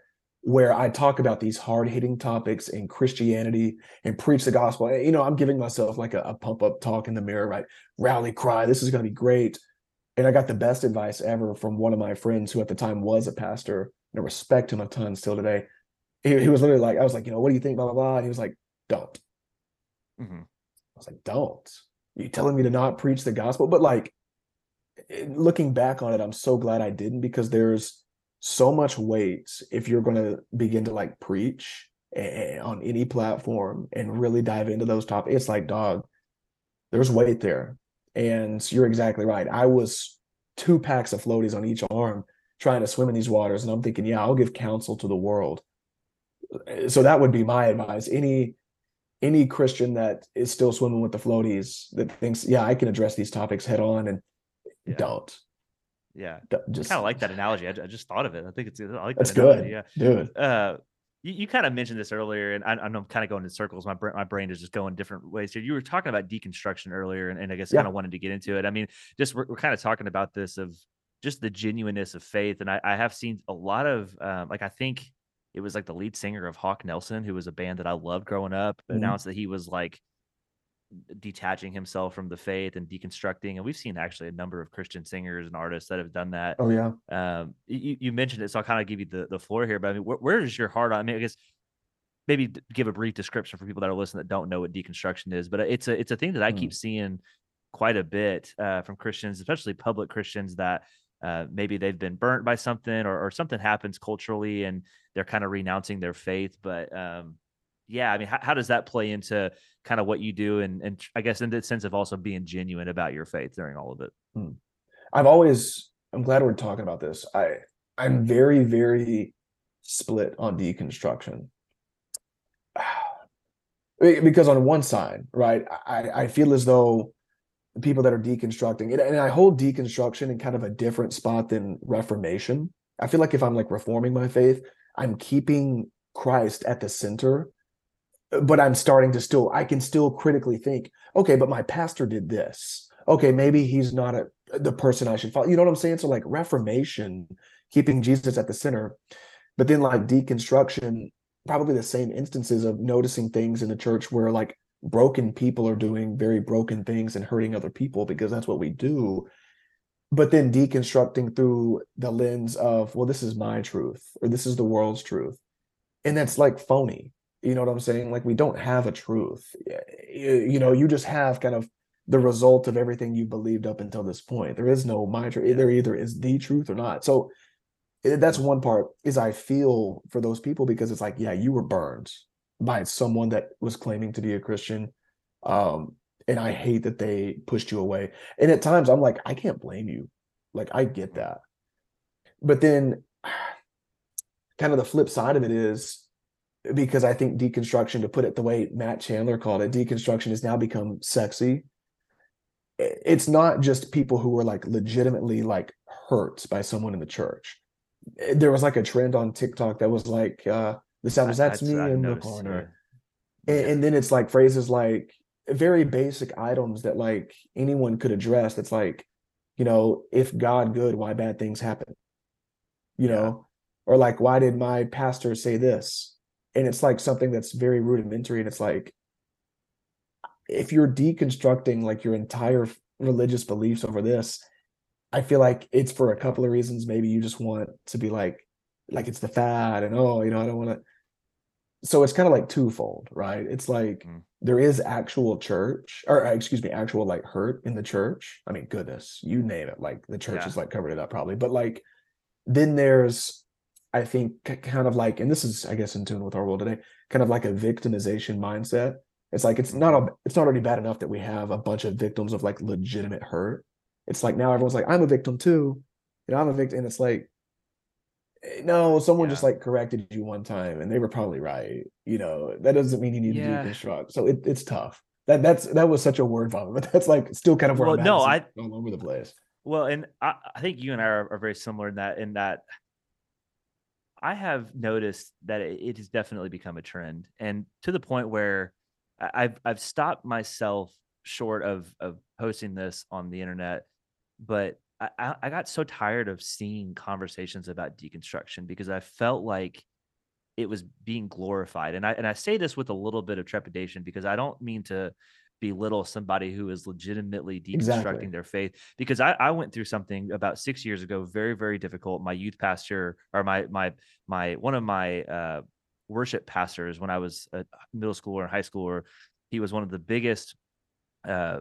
where I talk about these hard hitting topics in Christianity and preach the gospel. You know, I'm giving myself like a, a pump up talk in the mirror, right? Rally cry. This is going to be great." And I got the best advice ever from one of my friends who at the time was a pastor. And I respect him a ton still today he, he was literally like, I was like, you know, what do you think? Blah blah blah. And he was like, don't. Mhm. I was like, don't. You telling me to not preach the gospel? But like, looking back on it, I'm so glad I didn't because there's so much weight if you're going to begin to like preach on any platform and really dive into those topics. It's like, dog, there's weight there. And you're exactly right. I was two packs of floaties on each arm trying to swim in these waters. And I'm thinking, yeah, I'll give counsel to the world. So that would be my advice. Any any Christian that is still swimming with the floaties that thinks, yeah, I can address these topics head on and Yeah. don't. Yeah, Just kind of like that analogy. I, I just thought of it. I think it's I like That's that analogy, good. Yeah. Dude. uh you, you kind of mentioned this earlier and I, I know i'm kind of going in circles my, bra- my brain is just going different ways here you were talking about deconstruction earlier and, and i guess Yeah. kind of wanted to get into it i mean just we're, we're kind of talking about this of just the genuineness of faith and i, I have seen a lot of um, like i think it was like the lead singer of hawk nelson who was a band that i loved growing up Mhm. announced that he was like detaching himself from the faith and deconstructing and we've seen actually a number of christian singers and artists that have done that Oh yeah. um you, you mentioned it so i'll kind of give you the, the floor here but i mean where, where is your heart on i mean i guess maybe give a brief description for people that are listening that don't know what deconstruction is but it's a it's a thing that i keep seeing quite a bit uh, from christians especially public christians that uh, maybe they've been burnt by something or, or something happens culturally and they're kind of renouncing their faith but um yeah i mean how, how does that play into kind of what you do and and i guess in the sense of also being genuine about your faith during all of it hmm. I've always I'm glad we're talking about this. I I'm very, very split on deconstruction. [SIGHS] Because on one side, right, I, I feel as though people that are deconstructing it, and I hold deconstruction in kind of a different spot than reformation. I feel like if I'm like reforming my faith, I'm keeping Christ at the center, but I'm starting to still, I can still critically think, okay, but my pastor did this. Okay, maybe he's not a the person I should follow. You know what I'm saying? So like reformation, keeping Jesus at the center, but then like deconstruction, probably the same instances of noticing things in the church where like broken people are doing very broken things and hurting other people because that's what we do. But then deconstructing through the lens of, well, this is my truth or this is the world's truth. And that's like phony. You know what I'm saying? Like we don't have a truth. You, you know, you just have kind of the result of everything you believed up until this point. There is no my truth. There either is the truth or not. So eh, that's one part is I feel for those people because it's like, yeah, you were burned by someone that was claiming to be a Christian. Um, and I hate that they pushed you away. And at times I'm like, I can't blame you. Like I get that. But then [SIGHS] kind of the flip side of it is because I think deconstruction, to put it the way Matt Chandler called it, deconstruction has now become sexy. It's not just people who were like legitimately like hurt by someone in the church. There was like a trend on TikTok that was like, uh, the sound is that's me in the corner. yeah. And, and then it's like phrases like very basic items that like anyone could address. That's like, you know, if God good, why bad things happen? You Yeah. know, or like, why did my pastor say this? And it's like something that's very rudimentary. And it's like, if you're deconstructing like your entire religious beliefs over this, I feel like it's for a couple of reasons. Maybe you just want to be like, like it's the fad, and oh, you know, I don't want to. So it's kind of like twofold, right? It's like Mm. there is actual church, or uh, excuse me, actual like hurt in the church. I mean, goodness, you name it. Like the church Yeah. is like covered it up probably, but like then there's I think kind of like, and this is, I guess, in tune with our world today, kind of like a victimization mindset. It's like it's not a, it's not already bad enough that we have a bunch of victims of like legitimate hurt. It's like now everyone's like, I'm a victim too, you know, I'm a victim, and it's like, eh, no, someone yeah. just like corrected you one time, and they were probably right. You know, that doesn't mean you need yeah. to deconstruct. So it, it's tough. That that's that was such a word vomit, [LAUGHS] but that's like still kind of where well, I'm no, I all over the place. Well, and I, I think you and I are, are, very similar in that in that I have noticed that it, has definitely become a trend, and to the point where I've I've stopped myself short of of posting this on the internet, but I, I got so tired of seeing conversations about deconstruction because I felt like it was being glorified. And I and I say this with a little bit of trepidation because I don't mean to belittle somebody who is legitimately deconstructing exactly. their faith because I, I went through something about six years ago very very difficult my youth pastor or my my my one of my uh, worship pastors when I was a middle schooler and high schooler. He was one of the biggest, uh,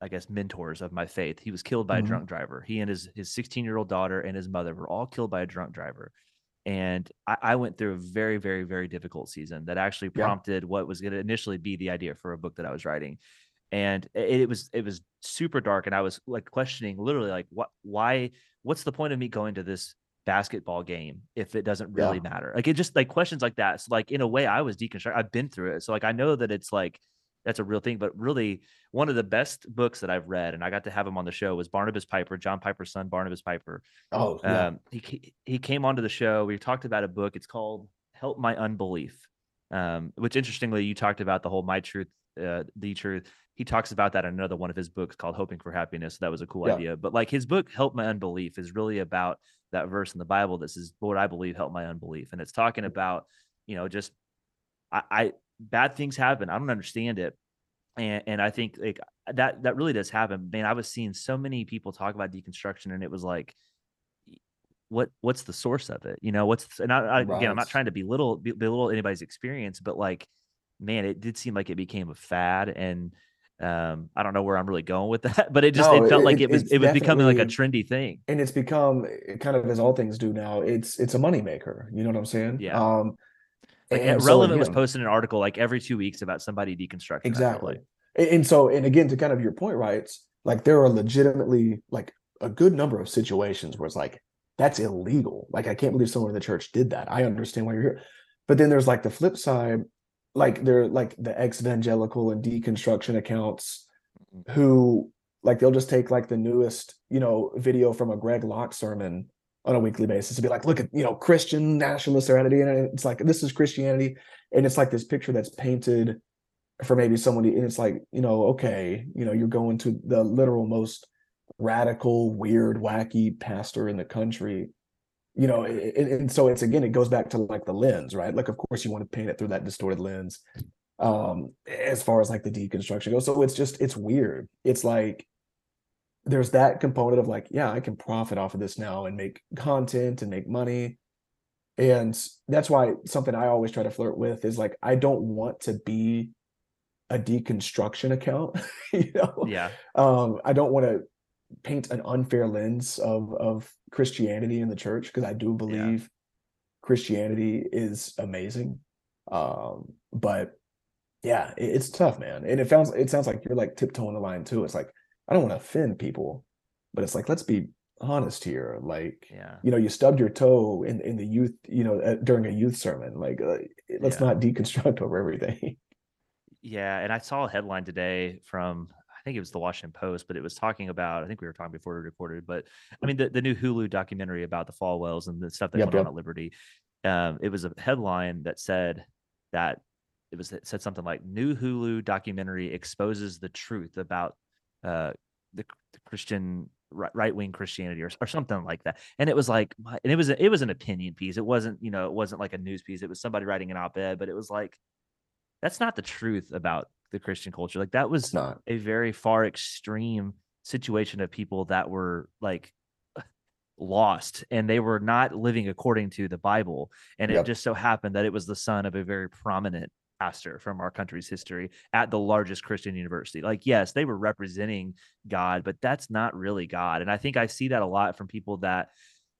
I guess, mentors of my faith. He was killed by mm-hmm. a drunk driver. He and his his 16 year old daughter and his mother were all killed by a drunk driver. And I, I went through a very, very, very difficult season that actually prompted yeah. what was going to initially be the idea for a book that I was writing. And it, it was it was super dark, and I was like questioning, literally, like, what, why, what's the point of me going to this basketball game if it doesn't really yeah. matter. Like it just like questions like that. So like in a way I was deconstructed. I've been through it. So like I know that it's like that's a real thing, but really one of the best books that I've read and I got to have him on the show was Barnabas Piper, John Piper's son, Barnabas Piper. Oh, yeah. Um, he he came onto the show. We talked about a book. It's called Help My Unbelief. Um, which interestingly, you talked about the whole my truth, uh, the truth. He talks about that in another one of his books called Hoping for Happiness. So That was a cool yeah. idea. But like his book, Help My Unbelief, is really about that verse in the Bible that says, Lord, I believe, help my unbelief. And it's talking about, you know, just I, I bad things happen. I don't understand it. And and I think like that that really does happen. Man, I was seeing so many people talk about deconstruction and it was like what what's the source of it? You know, what's and I, I right. again, I'm not trying to belittle belittle anybody's experience, but like, man, it did seem like it became a fad and um i don't know where i'm really going with [LAUGHS] that but it just no, it felt it, like it was it was becoming like a trendy thing and it's become kind of as all things do now it's it's a moneymaker you know what i'm saying yeah um like relevant so, was posting an article like every two weeks about somebody deconstructing exactly. And so and again to kind of your point right like there are legitimately like a good number of situations where it's like that's illegal. Like i can't believe someone in the church did that. I understand why you're here. But then there's like the flip side like they're like the ex-evangelical and deconstruction accounts who like they'll just take like the newest you know video from a greg locke sermon on a weekly basis to be like look at you know christian nationalist identity and it's like this is christianity and it's like this picture that's painted for maybe somebody and it's like you know okay you know you're going to the literal most radical weird wacky pastor in the country you know and, and, so it's again it goes back to like the lens right? Like of course you want to paint it through that distorted lens um as far as like the deconstruction goes. So it's just it's weird. It's like there's that component of like yeah i can profit off of this now and make content and make money and that's why something i always try to flirt with is like i don't want to be a deconstruction account [LAUGHS] you know yeah um i don't want to paint an unfair lens of of Christianity in the church because I do believe yeah. Christianity is amazing. Um, but yeah, it, it's tough, man. And it sounds it sounds like you're like tiptoeing the line too. It's like I don't want to offend people, but it's like let's be honest here. Like, yeah. you know, you stubbed your toe in in the youth, you know, uh, during a youth sermon. Like, uh, let's yeah. not deconstruct [LAUGHS] over everything. Yeah, and I saw a headline today from I think it was the Washington Post, but it was talking about, I think we were talking before we recorded, but I mean, the, the new Hulu documentary about the Falwells and the stuff that yep, went yep. on at Liberty. Um, it was a headline that said that it was it said something like new Hulu documentary exposes the truth about uh, the, the Christian right wing Christianity or, or something like that. And it was like, and it was it was an opinion piece. It wasn't you know it wasn't like a news piece. It was somebody writing an op ed, but it was like that's not the truth about the Christian culture. Like that was not a very far extreme situation of people that were like [SIGHS] lost and they were not living according to the Bible. And yep. it just so happened that it was the son of a very prominent pastor from our country's history at the largest Christian university. Like, yes, they were representing God, but that's not really God. And I think I see that a lot from people that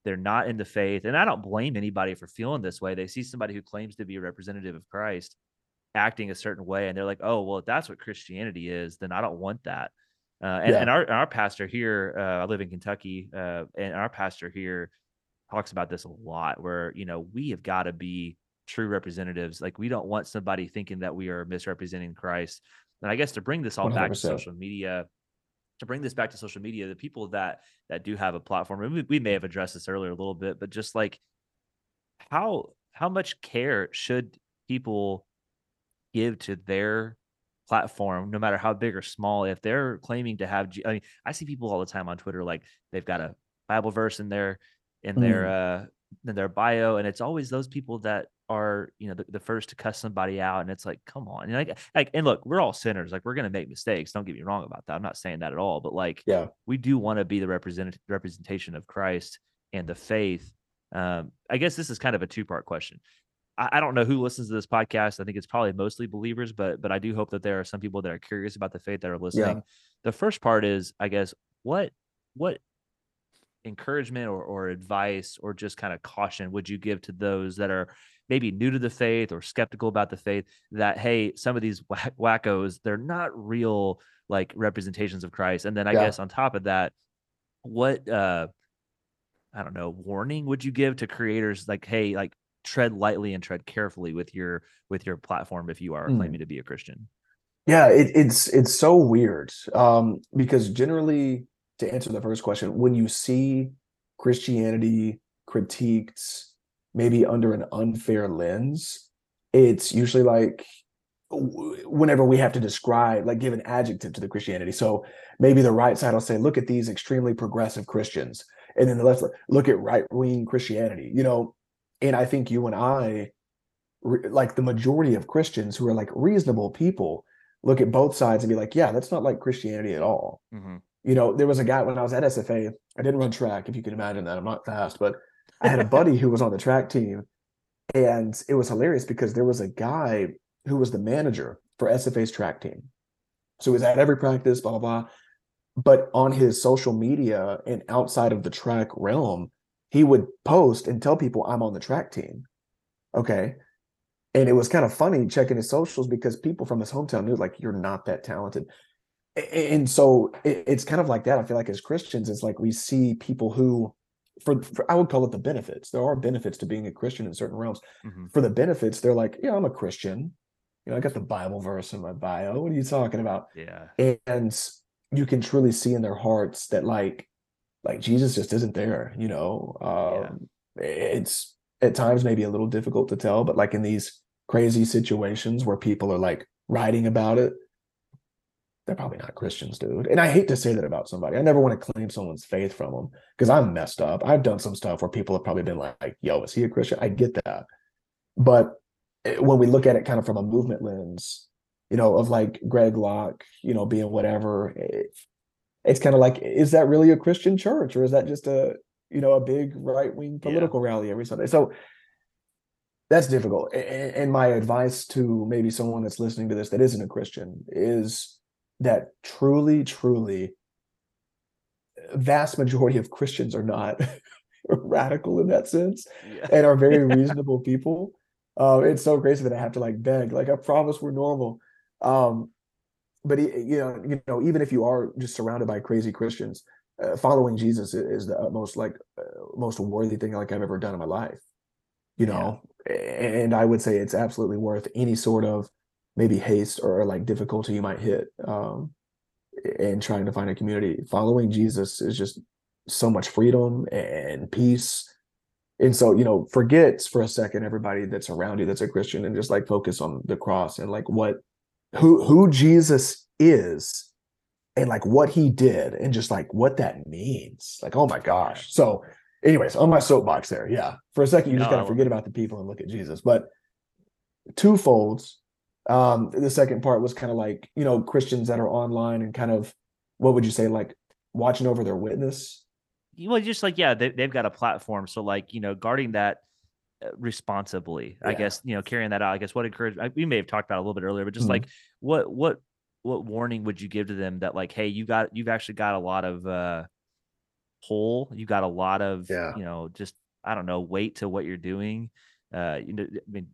they're not in the faith. And I don't blame anybody for feeling this way. They see somebody who claims to be a representative of Christ acting a certain way, and they're like, oh, well, if that's what Christianity is, then I don't want that. Uh, and, yeah. and, our our pastor here, uh, I live in Kentucky, uh, and our pastor here talks about this a lot. Where you know we have got to be true representatives. Like we don't want somebody thinking that we are misrepresenting Christ. And I guess to bring this all 100%. back to social media, to bring this back to social media, the people that that do have a platform, and we, we may have addressed this earlier a little bit, but just like how how much care should people give to their platform, no matter how big or small, if they're claiming to have, I mean, I see people all the time on Twitter like they've got a Bible verse in their in their mm. uh in their bio, and it's always those people that are you know the, the first to cuss somebody out and it's like come on. Know, like like and look we're all sinners like we're gonna make mistakes don't get me wrong about that i'm not saying that at all but like yeah. we do want to be the represent representation of christ and the faith um i guess this is kind of a two part question. I, I don't know who listens to this podcast i think it's probably mostly believers but but i do hope that there are some people that are curious about the faith that are listening. Yeah. the first part is i guess what what encouragement or, or advice or just kind of caution would you give to those that are maybe new to the faith or skeptical about the faith that hey some of these [LAUGHS] wackos they're not real like representations of christ and then i yeah. guess on top of that what uh i don't know warning would you give to creators like hey like tread lightly and tread carefully with your with your platform if you are mm. claiming to be a christian yeah it, it's it's so weird um because generally to answer the first question when you see christianity critiqued maybe under an unfair lens, it's usually like whenever we have to describe, like give an adjective to the Christianity. So maybe the right side will say, look at these extremely progressive Christians. And then the left, look at right wing Christianity, you know. And I think you and I, like the majority of Christians who are like reasonable people, look at both sides and be like, yeah, that's not like Christianity at all. Mm-hmm. You know, there was a guy when I was at SFA, I didn't run track, if you can imagine that. I'm not fast, but I had a buddy who was on the track team, and it was hilarious because there was a guy who was the manager for SFA's track team. So he was at every practice, blah, blah, blah. But on his social media and outside of the track realm, he would post and tell people, I'm on the track team. Okay. And it was kind of funny checking his socials because people from his hometown knew, like, you're not that talented. And so it's kind of like that. I feel like as Christians, it's like we see people who for, for, I would call it the benefits. There are benefits to being a Christian in certain realms. Mm-hmm. For the benefits, they're like, yeah, I'm a Christian. You know, I got the Bible verse in my bio. What are you talking about? Yeah. And you can truly see in their hearts that like, like Jesus just isn't there. You know, um, yeah. it's at times maybe a little difficult to tell, but like in these crazy situations where people are like writing about it, they're probably not Christians, dude. And I hate to say that about somebody. I never want to claim someone's faith from them because I'm messed up. I've done some stuff where people have probably been like, yo, is he a Christian? I get that. But eh, when we look at it kind of from a movement lens, you know, of like Greg Locke, you know, being whatever, it, it's kind of like, is that really a Christian church or is that just a, you know, a big right wing political yeah. rally every Sunday? So that's difficult. And my advice to maybe someone that's listening to this that isn't a Christian is that truly, truly, vast majority of Christians are not [LAUGHS] radical in that sense yeah. and are very [LAUGHS] reasonable people. Uh, it's so crazy that I have to like beg, like I promise we're normal. Um, but you know, you know, even if you are just surrounded by crazy Christians, uh, following Jesus is the most like uh, most worthy thing like I've ever done in my life. You know, yeah. and I would say it's absolutely worth any sort of maybe haste or like difficulty you might hit um, in trying to find a community. Following Jesus is just so much freedom and peace. And so, you know, forget for a second everybody that's around you that's a Christian and just like focus on the cross and like what who who Jesus is and like what he did and just like what that means. Like, oh my gosh. So, anyways, on my soapbox there, yeah. For a second, you just no. gotta forget about the people and look at Jesus. But two folds um, the second part was kind of like, you know, Christians that are online and kind of, what would you say, like watching over their witness? Well, just like, yeah, they, they've got a platform. So, like, you know, guarding that uh, responsibly, yeah. I guess, you know, carrying that out. I guess what encouragement we may have talked about a little bit earlier, but just mm-hmm. like, what, what, what warning would you give to them that, like, hey, you got, you've actually got a lot of, uh, pull. You got a lot of Yeah. you know just I don't know weight to what you're doing. Uh, you know, I mean,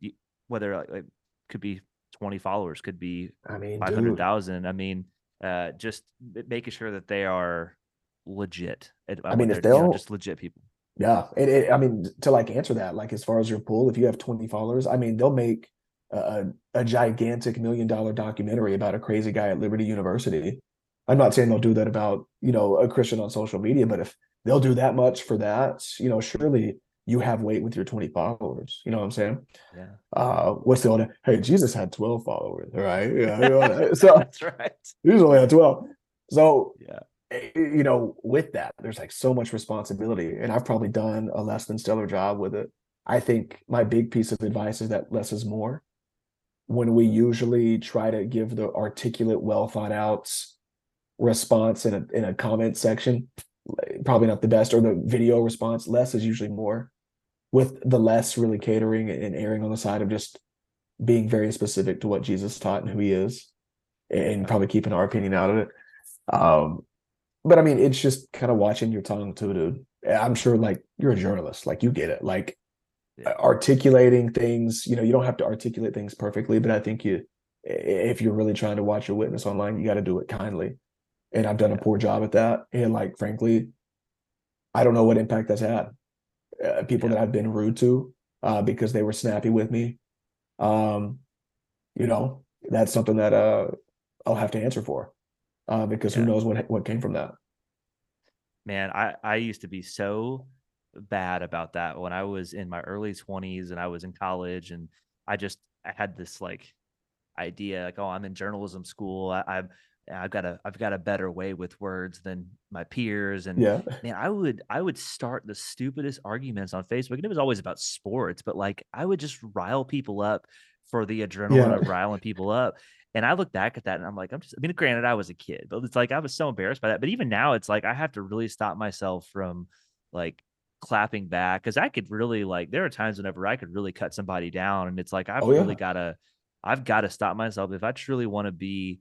whether like, could be 20 followers, could be I mean, five dude, hundred thousand. I mean, uh, just making sure that they are legit. I mean, if they're, you know, just legit people. Yeah, it, it, I mean, to like answer that, like as far as your pool, if you have 20 followers, I mean, they'll make a, a gigantic million dollar documentary about a crazy guy at Liberty University. I'm not saying they'll do that about, you know, a Christian on social media, but if they'll do that much for that, you know, surely you have weight with your 20 followers. You know what I'm saying? Yeah, Uh, what's the old, hey, Jesus had 12 followers, right? Yeah, you know, [LAUGHS] so that's right. He's only had 12. So, Yeah. eh, you know, with that, there's like so much responsibility. And I've probably done a less than stellar job with it. I think my big piece of advice is that less is more. When we usually try to give the articulate, well thought out response in a in a comment section, probably not the best, or the video response, less is usually more. With the less really catering and erring on the side of just being very specific to what Jesus taught and who he is and probably keeping our opinion out of it. Um, but I mean, it's just kind of watching your tongue too, dude. I'm sure like you're a journalist, like you get it, like Yeah. articulating things, you know, you don't have to articulate things perfectly, but I think you, if you're really trying to watch your witness online, you got to do it kindly. And I've done a poor job at that. And like, frankly, I don't know what impact that's had. Uh, people Yeah. that I've been rude to uh, because they were snappy with me. Um, you know, that's something that uh, I'll have to answer for uh, because who knows what what came from that. man i i used to be so bad about that when i was in my early 20s and i was in college and i just i had this like idea like oh i'm in journalism school I, i'm i've got a i've got a better way with words than my peers and Yeah, man i would i would start the stupidest arguments on facebook and it was always about sports but like i would just rile people up for the adrenaline Yeah. of riling people up and i look back at that and i'm like i'm just i mean granted i was a kid but it's like i was so embarrassed by that but even now it's like i have to really stop myself from like clapping back because i could really like there are times whenever i could really cut somebody down and it's like i've Oh, yeah. really got to i've got to stop myself if i truly want to be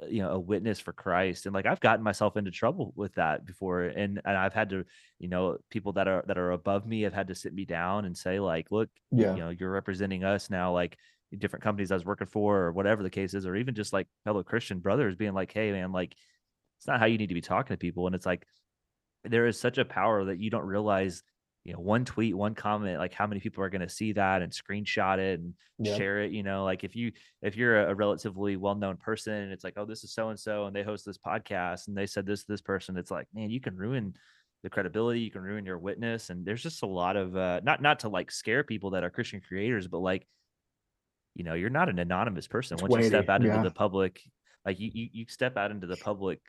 Uh, you know a witness for Christ and like I've gotten myself into trouble with that before and and I've had to you know people that are that are above me have had to sit me down and say like look yeah, you know you're representing us now like different companies I was working for or whatever the case is or even just like fellow Christian brothers being like hey man like it's not how you need to be talking to people and it's like there is such a power that you don't realize you know one tweet one comment like how many people are going to see that and screenshot it and yeah, share it you know? Like if you if you're a, relatively well-known person and it's like oh this is so and so and they host this podcast and they said this to this person it's like man you can ruin the credibility you can ruin your witness and there's just a lot of uh not not to like scare people that are christian creators but like you know you're not an anonymous person. It's once you step weighty, out into the public like you, you you step out into the public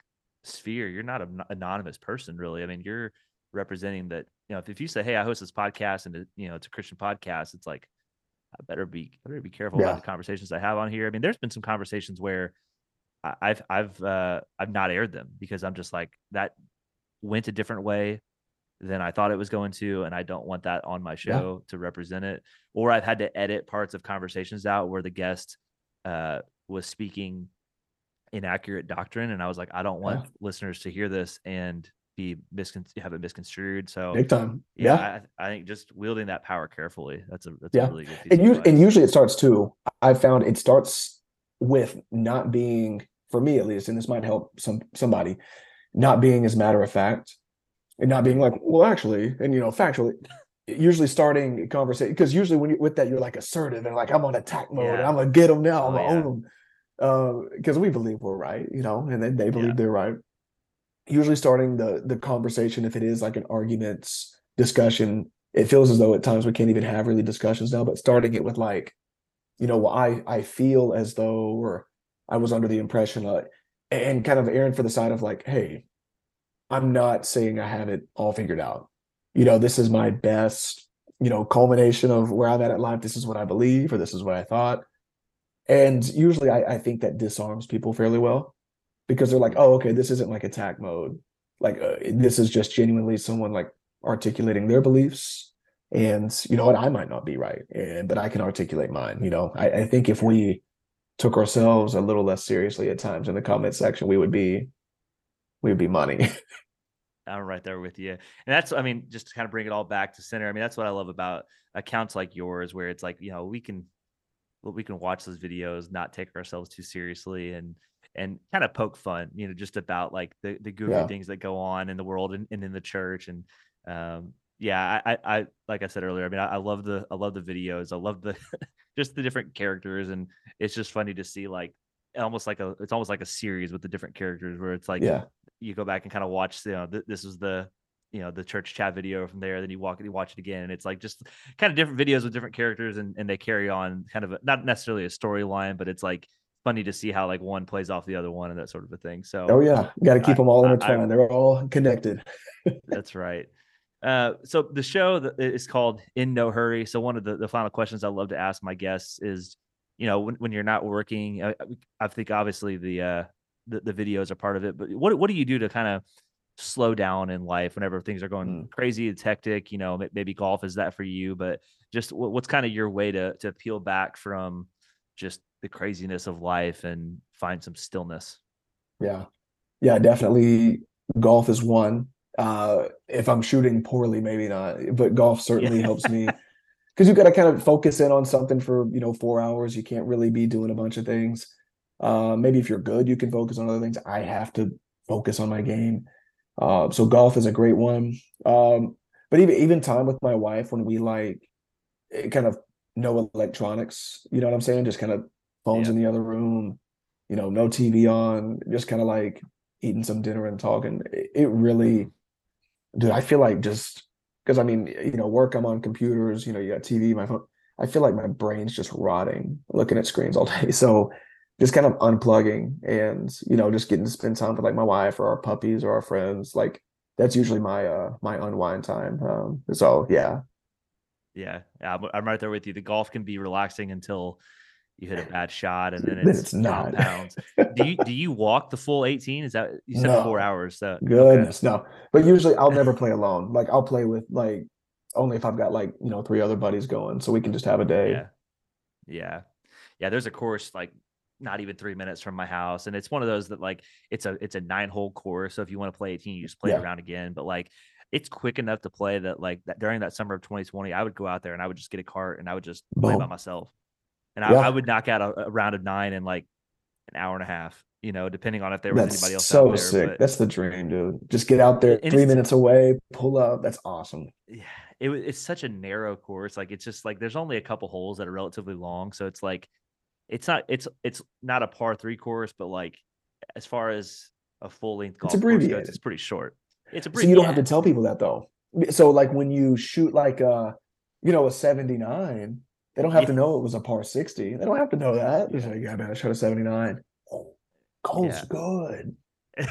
sphere you're not an anonymous person really. I mean you're representing that you know if, if you say hey i host this podcast and it, you know it's a christian podcast it's like i better be I better be careful Yeah. about the conversations i have on here i mean there's been some conversations where i've i've uh i've not aired them because i'm just like that went a different way than i thought it was going to and i don't want that on my show to represent it or i've had to edit parts of conversations out where the guest uh was speaking inaccurate doctrine and i was like i don't want Yeah. listeners to hear this and be miscon- have it misconstrued so big time. yeah, Yeah, I, I think just wielding that power carefully that's a that's Yeah. a really good and you and usually it starts too. I found it starts with not being, for me at least, and this might help some somebody, not being as matter of fact, and not being like, well, actually, and you know, factually. Usually starting a conversation because usually when you with that you're like assertive and like I'm on attack mode and I'm gonna get them now I'm Oh, gonna yeah. own them because uh, we believe we're right you know and then they believe Yeah. they're right. Usually starting the the conversation if it is like an arguments discussion it feels as though at times we can't even have really discussions now but starting it with like you know, well, I I feel as though or I was under the impression of, and kind of erring for the side of like, hey, I'm not saying I have it all figured out. You know, this is my best, you know, culmination of where I'm at in life. This is what I believe, or this is what I thought. And usually I, I think that disarms people fairly well because they're like, oh, okay, this isn't like attack mode. Like, uh, this is just genuinely someone like articulating their beliefs and you know what i might not be right and but i can articulate mine you know I, I think if we took ourselves a little less seriously at times in the comment section we would be we would be money [LAUGHS] I'm right there with you. And that's, I mean, just to kind of bring it all back to center. I mean, that's what I love about accounts like yours, where it's like, you know, we can, we can watch those videos, not take ourselves too seriously and, and kind of poke fun, you know, just about like the, the goofy Yeah. things that go on in the world and, and in the church. And, um, yeah, I, I, I, like I said earlier, I mean, I, I love the, I love the videos. I love the, [LAUGHS] just the different characters. And it's just funny to see like, almost like a, it's almost like a series with the different characters where it's like, Yeah. you go back and kind of watch, you know, th- this is the, you know, the church chat video from there. Then you walk, you watch it again, and it's like just kind of different videos with different characters, and and they carry on kind of a, not necessarily a storyline, but it's like funny to see how like one plays off the other one and that sort of a thing. So Oh yeah. Got to keep I- them all intertwined. They're all connected. [LAUGHS] That's right. Uh, so the show is called In No Hurry. So one of the, the final questions I love to ask my guests is, you know, when, when you're not working, I, I think obviously the, uh, the the videos are part of it, but what what do you do to kind of slow down in life whenever things are going Mm. crazy? It's hectic. You know, maybe golf is that for you, but just what's kind of your way to to peel back from just the craziness of life and find some stillness? Yeah. Yeah, definitely golf is one. Uh if I'm shooting poorly, maybe not, but golf certainly helps me [LAUGHS] because you've got to kind of focus in on something for, you know, four hours. You can't really be doing a bunch of things. Uh, maybe if you're good, you can focus on other things. I have to focus on my game. Uh, so golf is a great one. Um, but even even time with my wife when we like eh, kind of no electronics, you know what I'm saying? Just kind of phones Yeah. in the other room, you know, no TV on, just kind of like eating some dinner and talking. It, really, dude, I feel like just because I mean, you know, work, I'm on computers, you know, you got TV, my phone. I feel like my brain's just rotting looking at screens all [LAUGHS] day. So just kind of unplugging and, you know, just getting to spend time with like my wife or our puppies or our friends. Like that's usually my uh my unwind time. Um so yeah. Yeah, yeah, I'm, I'm right there with you. The golf can be relaxing until you hit a bad shot, and then [LAUGHS] it's, it's not. compounds. do you do you walk the full 18? Is that you said four hours? So okay. Goodness, no. But usually I'll never [LAUGHS] play alone. Like I'll play with like only if I've got like, you know, three other buddies going so we can just have a day. Yeah, yeah, yeah. There's a course like not even three minutes from my house, and it's one of those that like it's a it's a nine hole course. So if you want to play 18, you just play Yeah. it around again. But like it's quick enough to play that like that during that summer of 2020, I would go out there and I would just get a cart and I would just play by myself, and I, Yeah. I would knock out a, a round of nine in like an hour and a half. You know, depending on if there was That's anybody else so out there. sick. but- That's the dream, dude. Just get out there three minutes away, pull up. That's awesome. yeah, it, it's such a narrow course. Like it's just like there's only a couple holes that are relatively long, so it's like it's not it's it's not a par three course, but like as far as a full length golf course goes, it's pretty short. It's a So you don't have to tell people that though. So like when you shoot like a, you know, a 79, they don't have to know it was a par 60. They don't have to know that. They're like, yeah, man, I shot a 79. Oh, Cole's Yeah. good. [LAUGHS]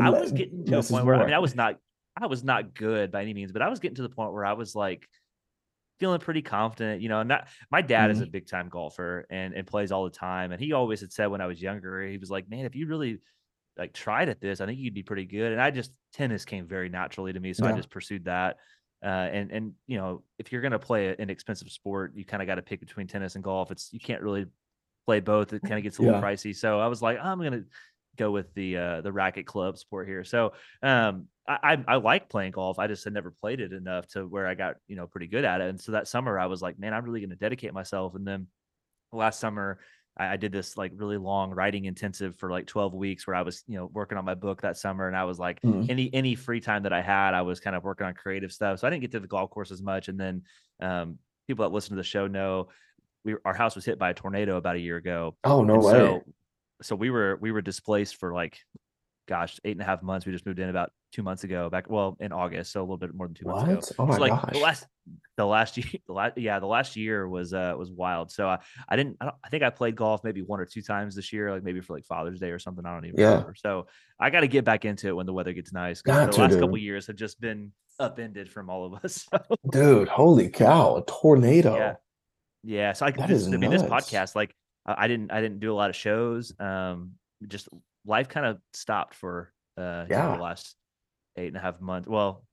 I was getting to a is point where I mean I was not I was not good by any means, but I was getting to the point where I was like feeling pretty confident, you know. Not my dad is a mm-hmm. big time golfer and and plays all the time, and he always had said when I was younger, he was like, "Man, if you really like tried at this, I think you'd be pretty good." And I just tennis came very naturally to me, so I just pursued that. Uh, and and you know, if you're gonna play an expensive sport, you kind of got to pick between tennis and golf. It's you can't really play both. It kind of gets a little Yeah. pricey. So I was like, I'm gonna go with the uh the racket club sport here. So um I, I I like playing golf. I just had never played it enough to where I got, you know, pretty good at it. And so that summer I was like, man, I'm really gonna dedicate myself. And then last summer I, I did this like really long writing intensive for like 12 weeks where I was, you know, working on my book that summer. And I was like, Mm. any any free time that I had, I was kind of working on creative stuff. So I didn't get to the golf course as much. And then um people that listen to the show know we our house was hit by a tornado about a year ago. Oh, no And way. So, so we were we were displaced for like, gosh, eight and a half months. We just moved in about two months ago, back well in August, so a little bit more than two months ago. What? Oh my so like gosh. the last the last year, the last yeah, the last year was uh was wild. So I, I didn't I, don't, I think I played golf maybe one or two times this year, like maybe for like Father's Day or something. I don't even Yeah. remember. So I got to get back into it when the weather gets nice. Got the to, last couple years have just been upended from all of us. [LAUGHS] So, Dude, holy cow, a tornado. Yeah. yeah, so I That this, is I mean this podcast like I I didn't I didn't do a lot of shows. Um, just life kind of stopped for uh know, Yeah. the last eight and a half months. Well,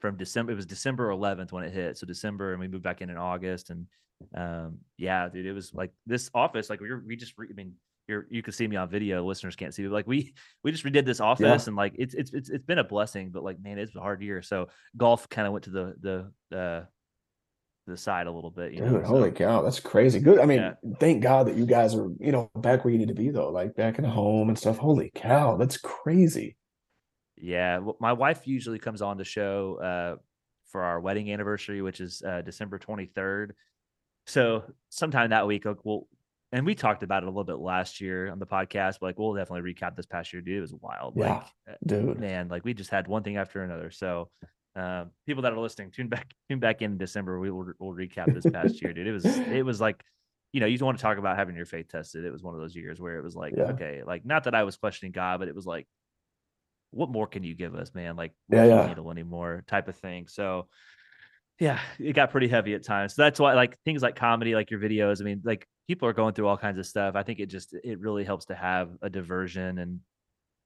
from December it was December 11th when it hit. So December and we moved back in in August and um yeah, dude, it was like this office like we were, we just re- I mean you're you can see me on video. Listeners can't see me. Like we we just redid this office, yeah. and like it's it's it's it's been a blessing. But like man, it's a hard year. So golf kind of went to the the uh the side a little bit. You Dude, know? holy so, cow, that's crazy. Good. I mean, yeah. thank God that you guys are you know back where you need to be though, like back in home and stuff. Holy cow, that's crazy. Yeah, well, my wife usually comes on the show uh, for our wedding anniversary, which is uh, December twenty third. So sometime that week, we'll and we talked about it a little bit last year on the podcast, but like we'll definitely recap this past year, dude. It was wild. Yeah, like, uh, dude. Man, like we just had one thing after another. So uh, people that are listening, tune back, [LAUGHS] tune back in December. We will we'll recap this past year, dude. It was it was like, you know, you want to talk about having your faith tested. It was one of those years where it was like, yeah. okay, like not that I was questioning God, but it was like, what more can you give us, man? Like, yeah, yeah. needle anymore, type of thing. So yeah, it got pretty heavy at times. So that's why like things like comedy, like your videos. I mean, like people are going through all kinds of stuff. I think it just it really helps to have a diversion and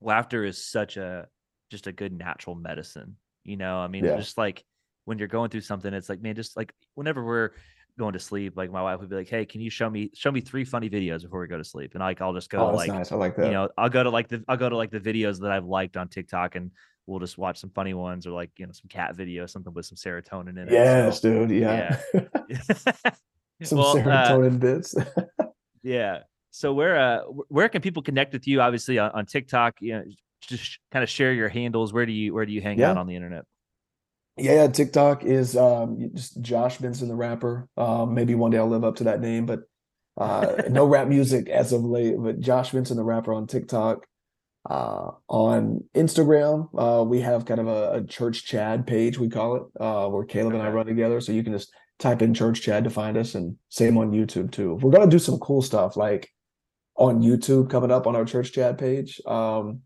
laughter is such a just a good natural medicine. You know, I mean, yeah. just like when you're going through something, it's like, man, just like whenever we're going to sleep, like my wife would be like, Hey, can you show me show me three funny videos before we go to sleep? And like I'll just go oh, like nice. I like that. You know, I'll go to like the I'll go to like the videos that I've liked on TikTok and we'll just watch some funny ones or like, you know, some cat videos, something with some serotonin in it. Yes, so, dude. Yeah. yeah. [LAUGHS] [LAUGHS] some well, uh, serotonin uh, bits. [LAUGHS] yeah. So where uh where can people connect with you? Obviously on, on TikTok, you know, just kind of share your handles. Where do you where do you hang yeah. out on the internet? Yeah, yeah, TikTok is um just Josh Benson the rapper. Um, maybe one day I'll live up to that name, but uh [LAUGHS] no rap music as of late. But Josh Benson the rapper on TikTok. Uh, on Instagram, uh, we have kind of a, a, church Chad page, we call it, uh, where Caleb and I run together. So you can just type in church Chad to find us, and same on YouTube too. We're gonna do some cool stuff like on YouTube coming up on our church Chad page. Um,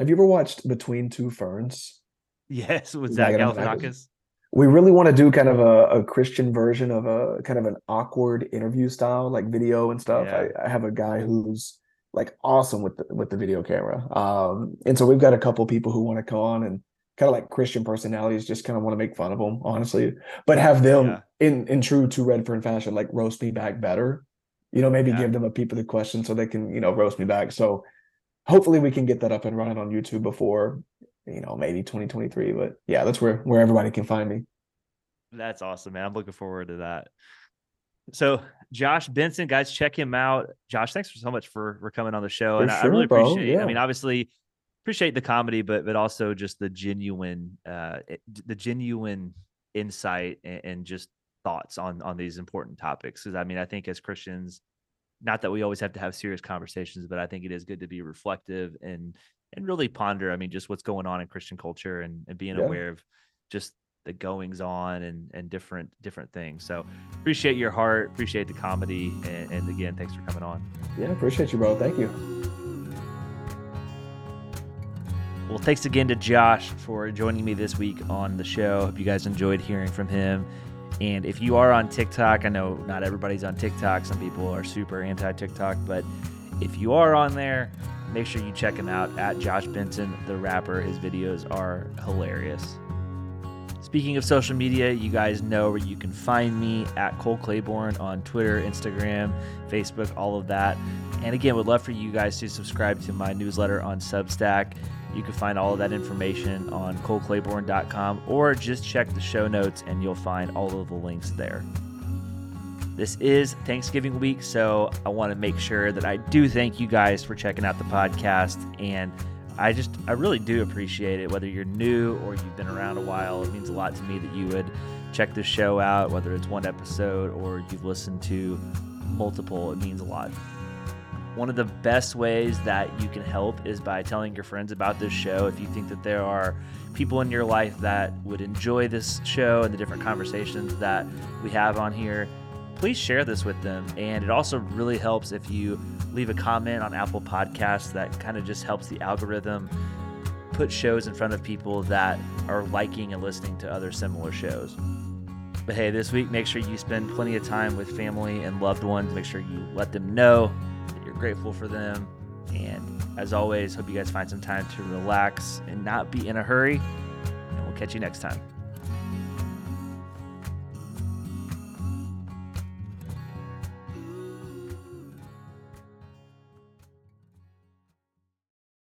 have you ever watched Between Two Ferns? Yes, with Zach Galifianakis. We really want to do kind of a, a, Christian version of a kind of an awkward interview style, like video and stuff. Yeah. I, I, have a guy who's like awesome with the, with the video camera, um, and so we've got a couple people who want to come on and kind of like Christian personalities, just kind of want to make fun of them, honestly, but have them yeah. in in true to Redfern fashion, like roast me back better. You know, maybe yeah. give them a peep of the question so they can you know roast me back. So hopefully we can get that up and running on YouTube before you know, maybe 2023. But yeah, that's where where everybody can find me. That's awesome, man. I'm looking forward to that. So Josh Benson, guys, check him out. Josh, thanks so much for for coming on the show. For and sure, I really bro. appreciate yeah. I mean, obviously appreciate the comedy, but but also just the genuine uh the genuine insight and, and just thoughts on on these important topics. Because I mean, I think as Christians, not that we always have to have serious conversations, but I think it is good to be reflective and and really ponder. I mean, just what's going on in Christian culture and, and being yeah. aware of just the goings on and and different different things. So appreciate your heart, appreciate the comedy, and, and again, thanks for coming on. Yeah, appreciate you, bro. Thank you. Well, thanks again to Josh for joining me this week on the show. Hope you guys enjoyed hearing from him. And if you are on TikTok, I know not everybody's on TikTok. Some people are super anti TikTok, but if you are on there, make sure you check him out at Josh Benson, the rapper. His videos are hilarious. Speaking of social media, you guys know where you can find me at Cole Claiborne on Twitter, Instagram, Facebook, all of that. And again, would love for you guys to subscribe to my newsletter on Substack. You can find all of that information on coleclaiborne.com or just check the show notes and you'll find all of the links there. This is Thanksgiving week, so I want to make sure that I do thank you guys for checking out the podcast. And I just, I really do appreciate it. Whether you're new or you've been around a while, it means a lot to me that you would check this show out, whether it's one episode or you've listened to multiple. It means a lot. One of the best ways that you can help is by telling your friends about this show. If you think that there are people in your life that would enjoy this show and the different conversations that we have on here, please share this with them. And it also really helps if you leave a comment on Apple Podcasts that kind of just helps the algorithm put shows in front of people that are liking and listening to other similar shows. But hey, this week, make sure you spend plenty of time with family and loved ones. Make sure you let them know grateful for them. And as always, hope you guys find some time to relax and not be in a hurry. And we'll catch you next time.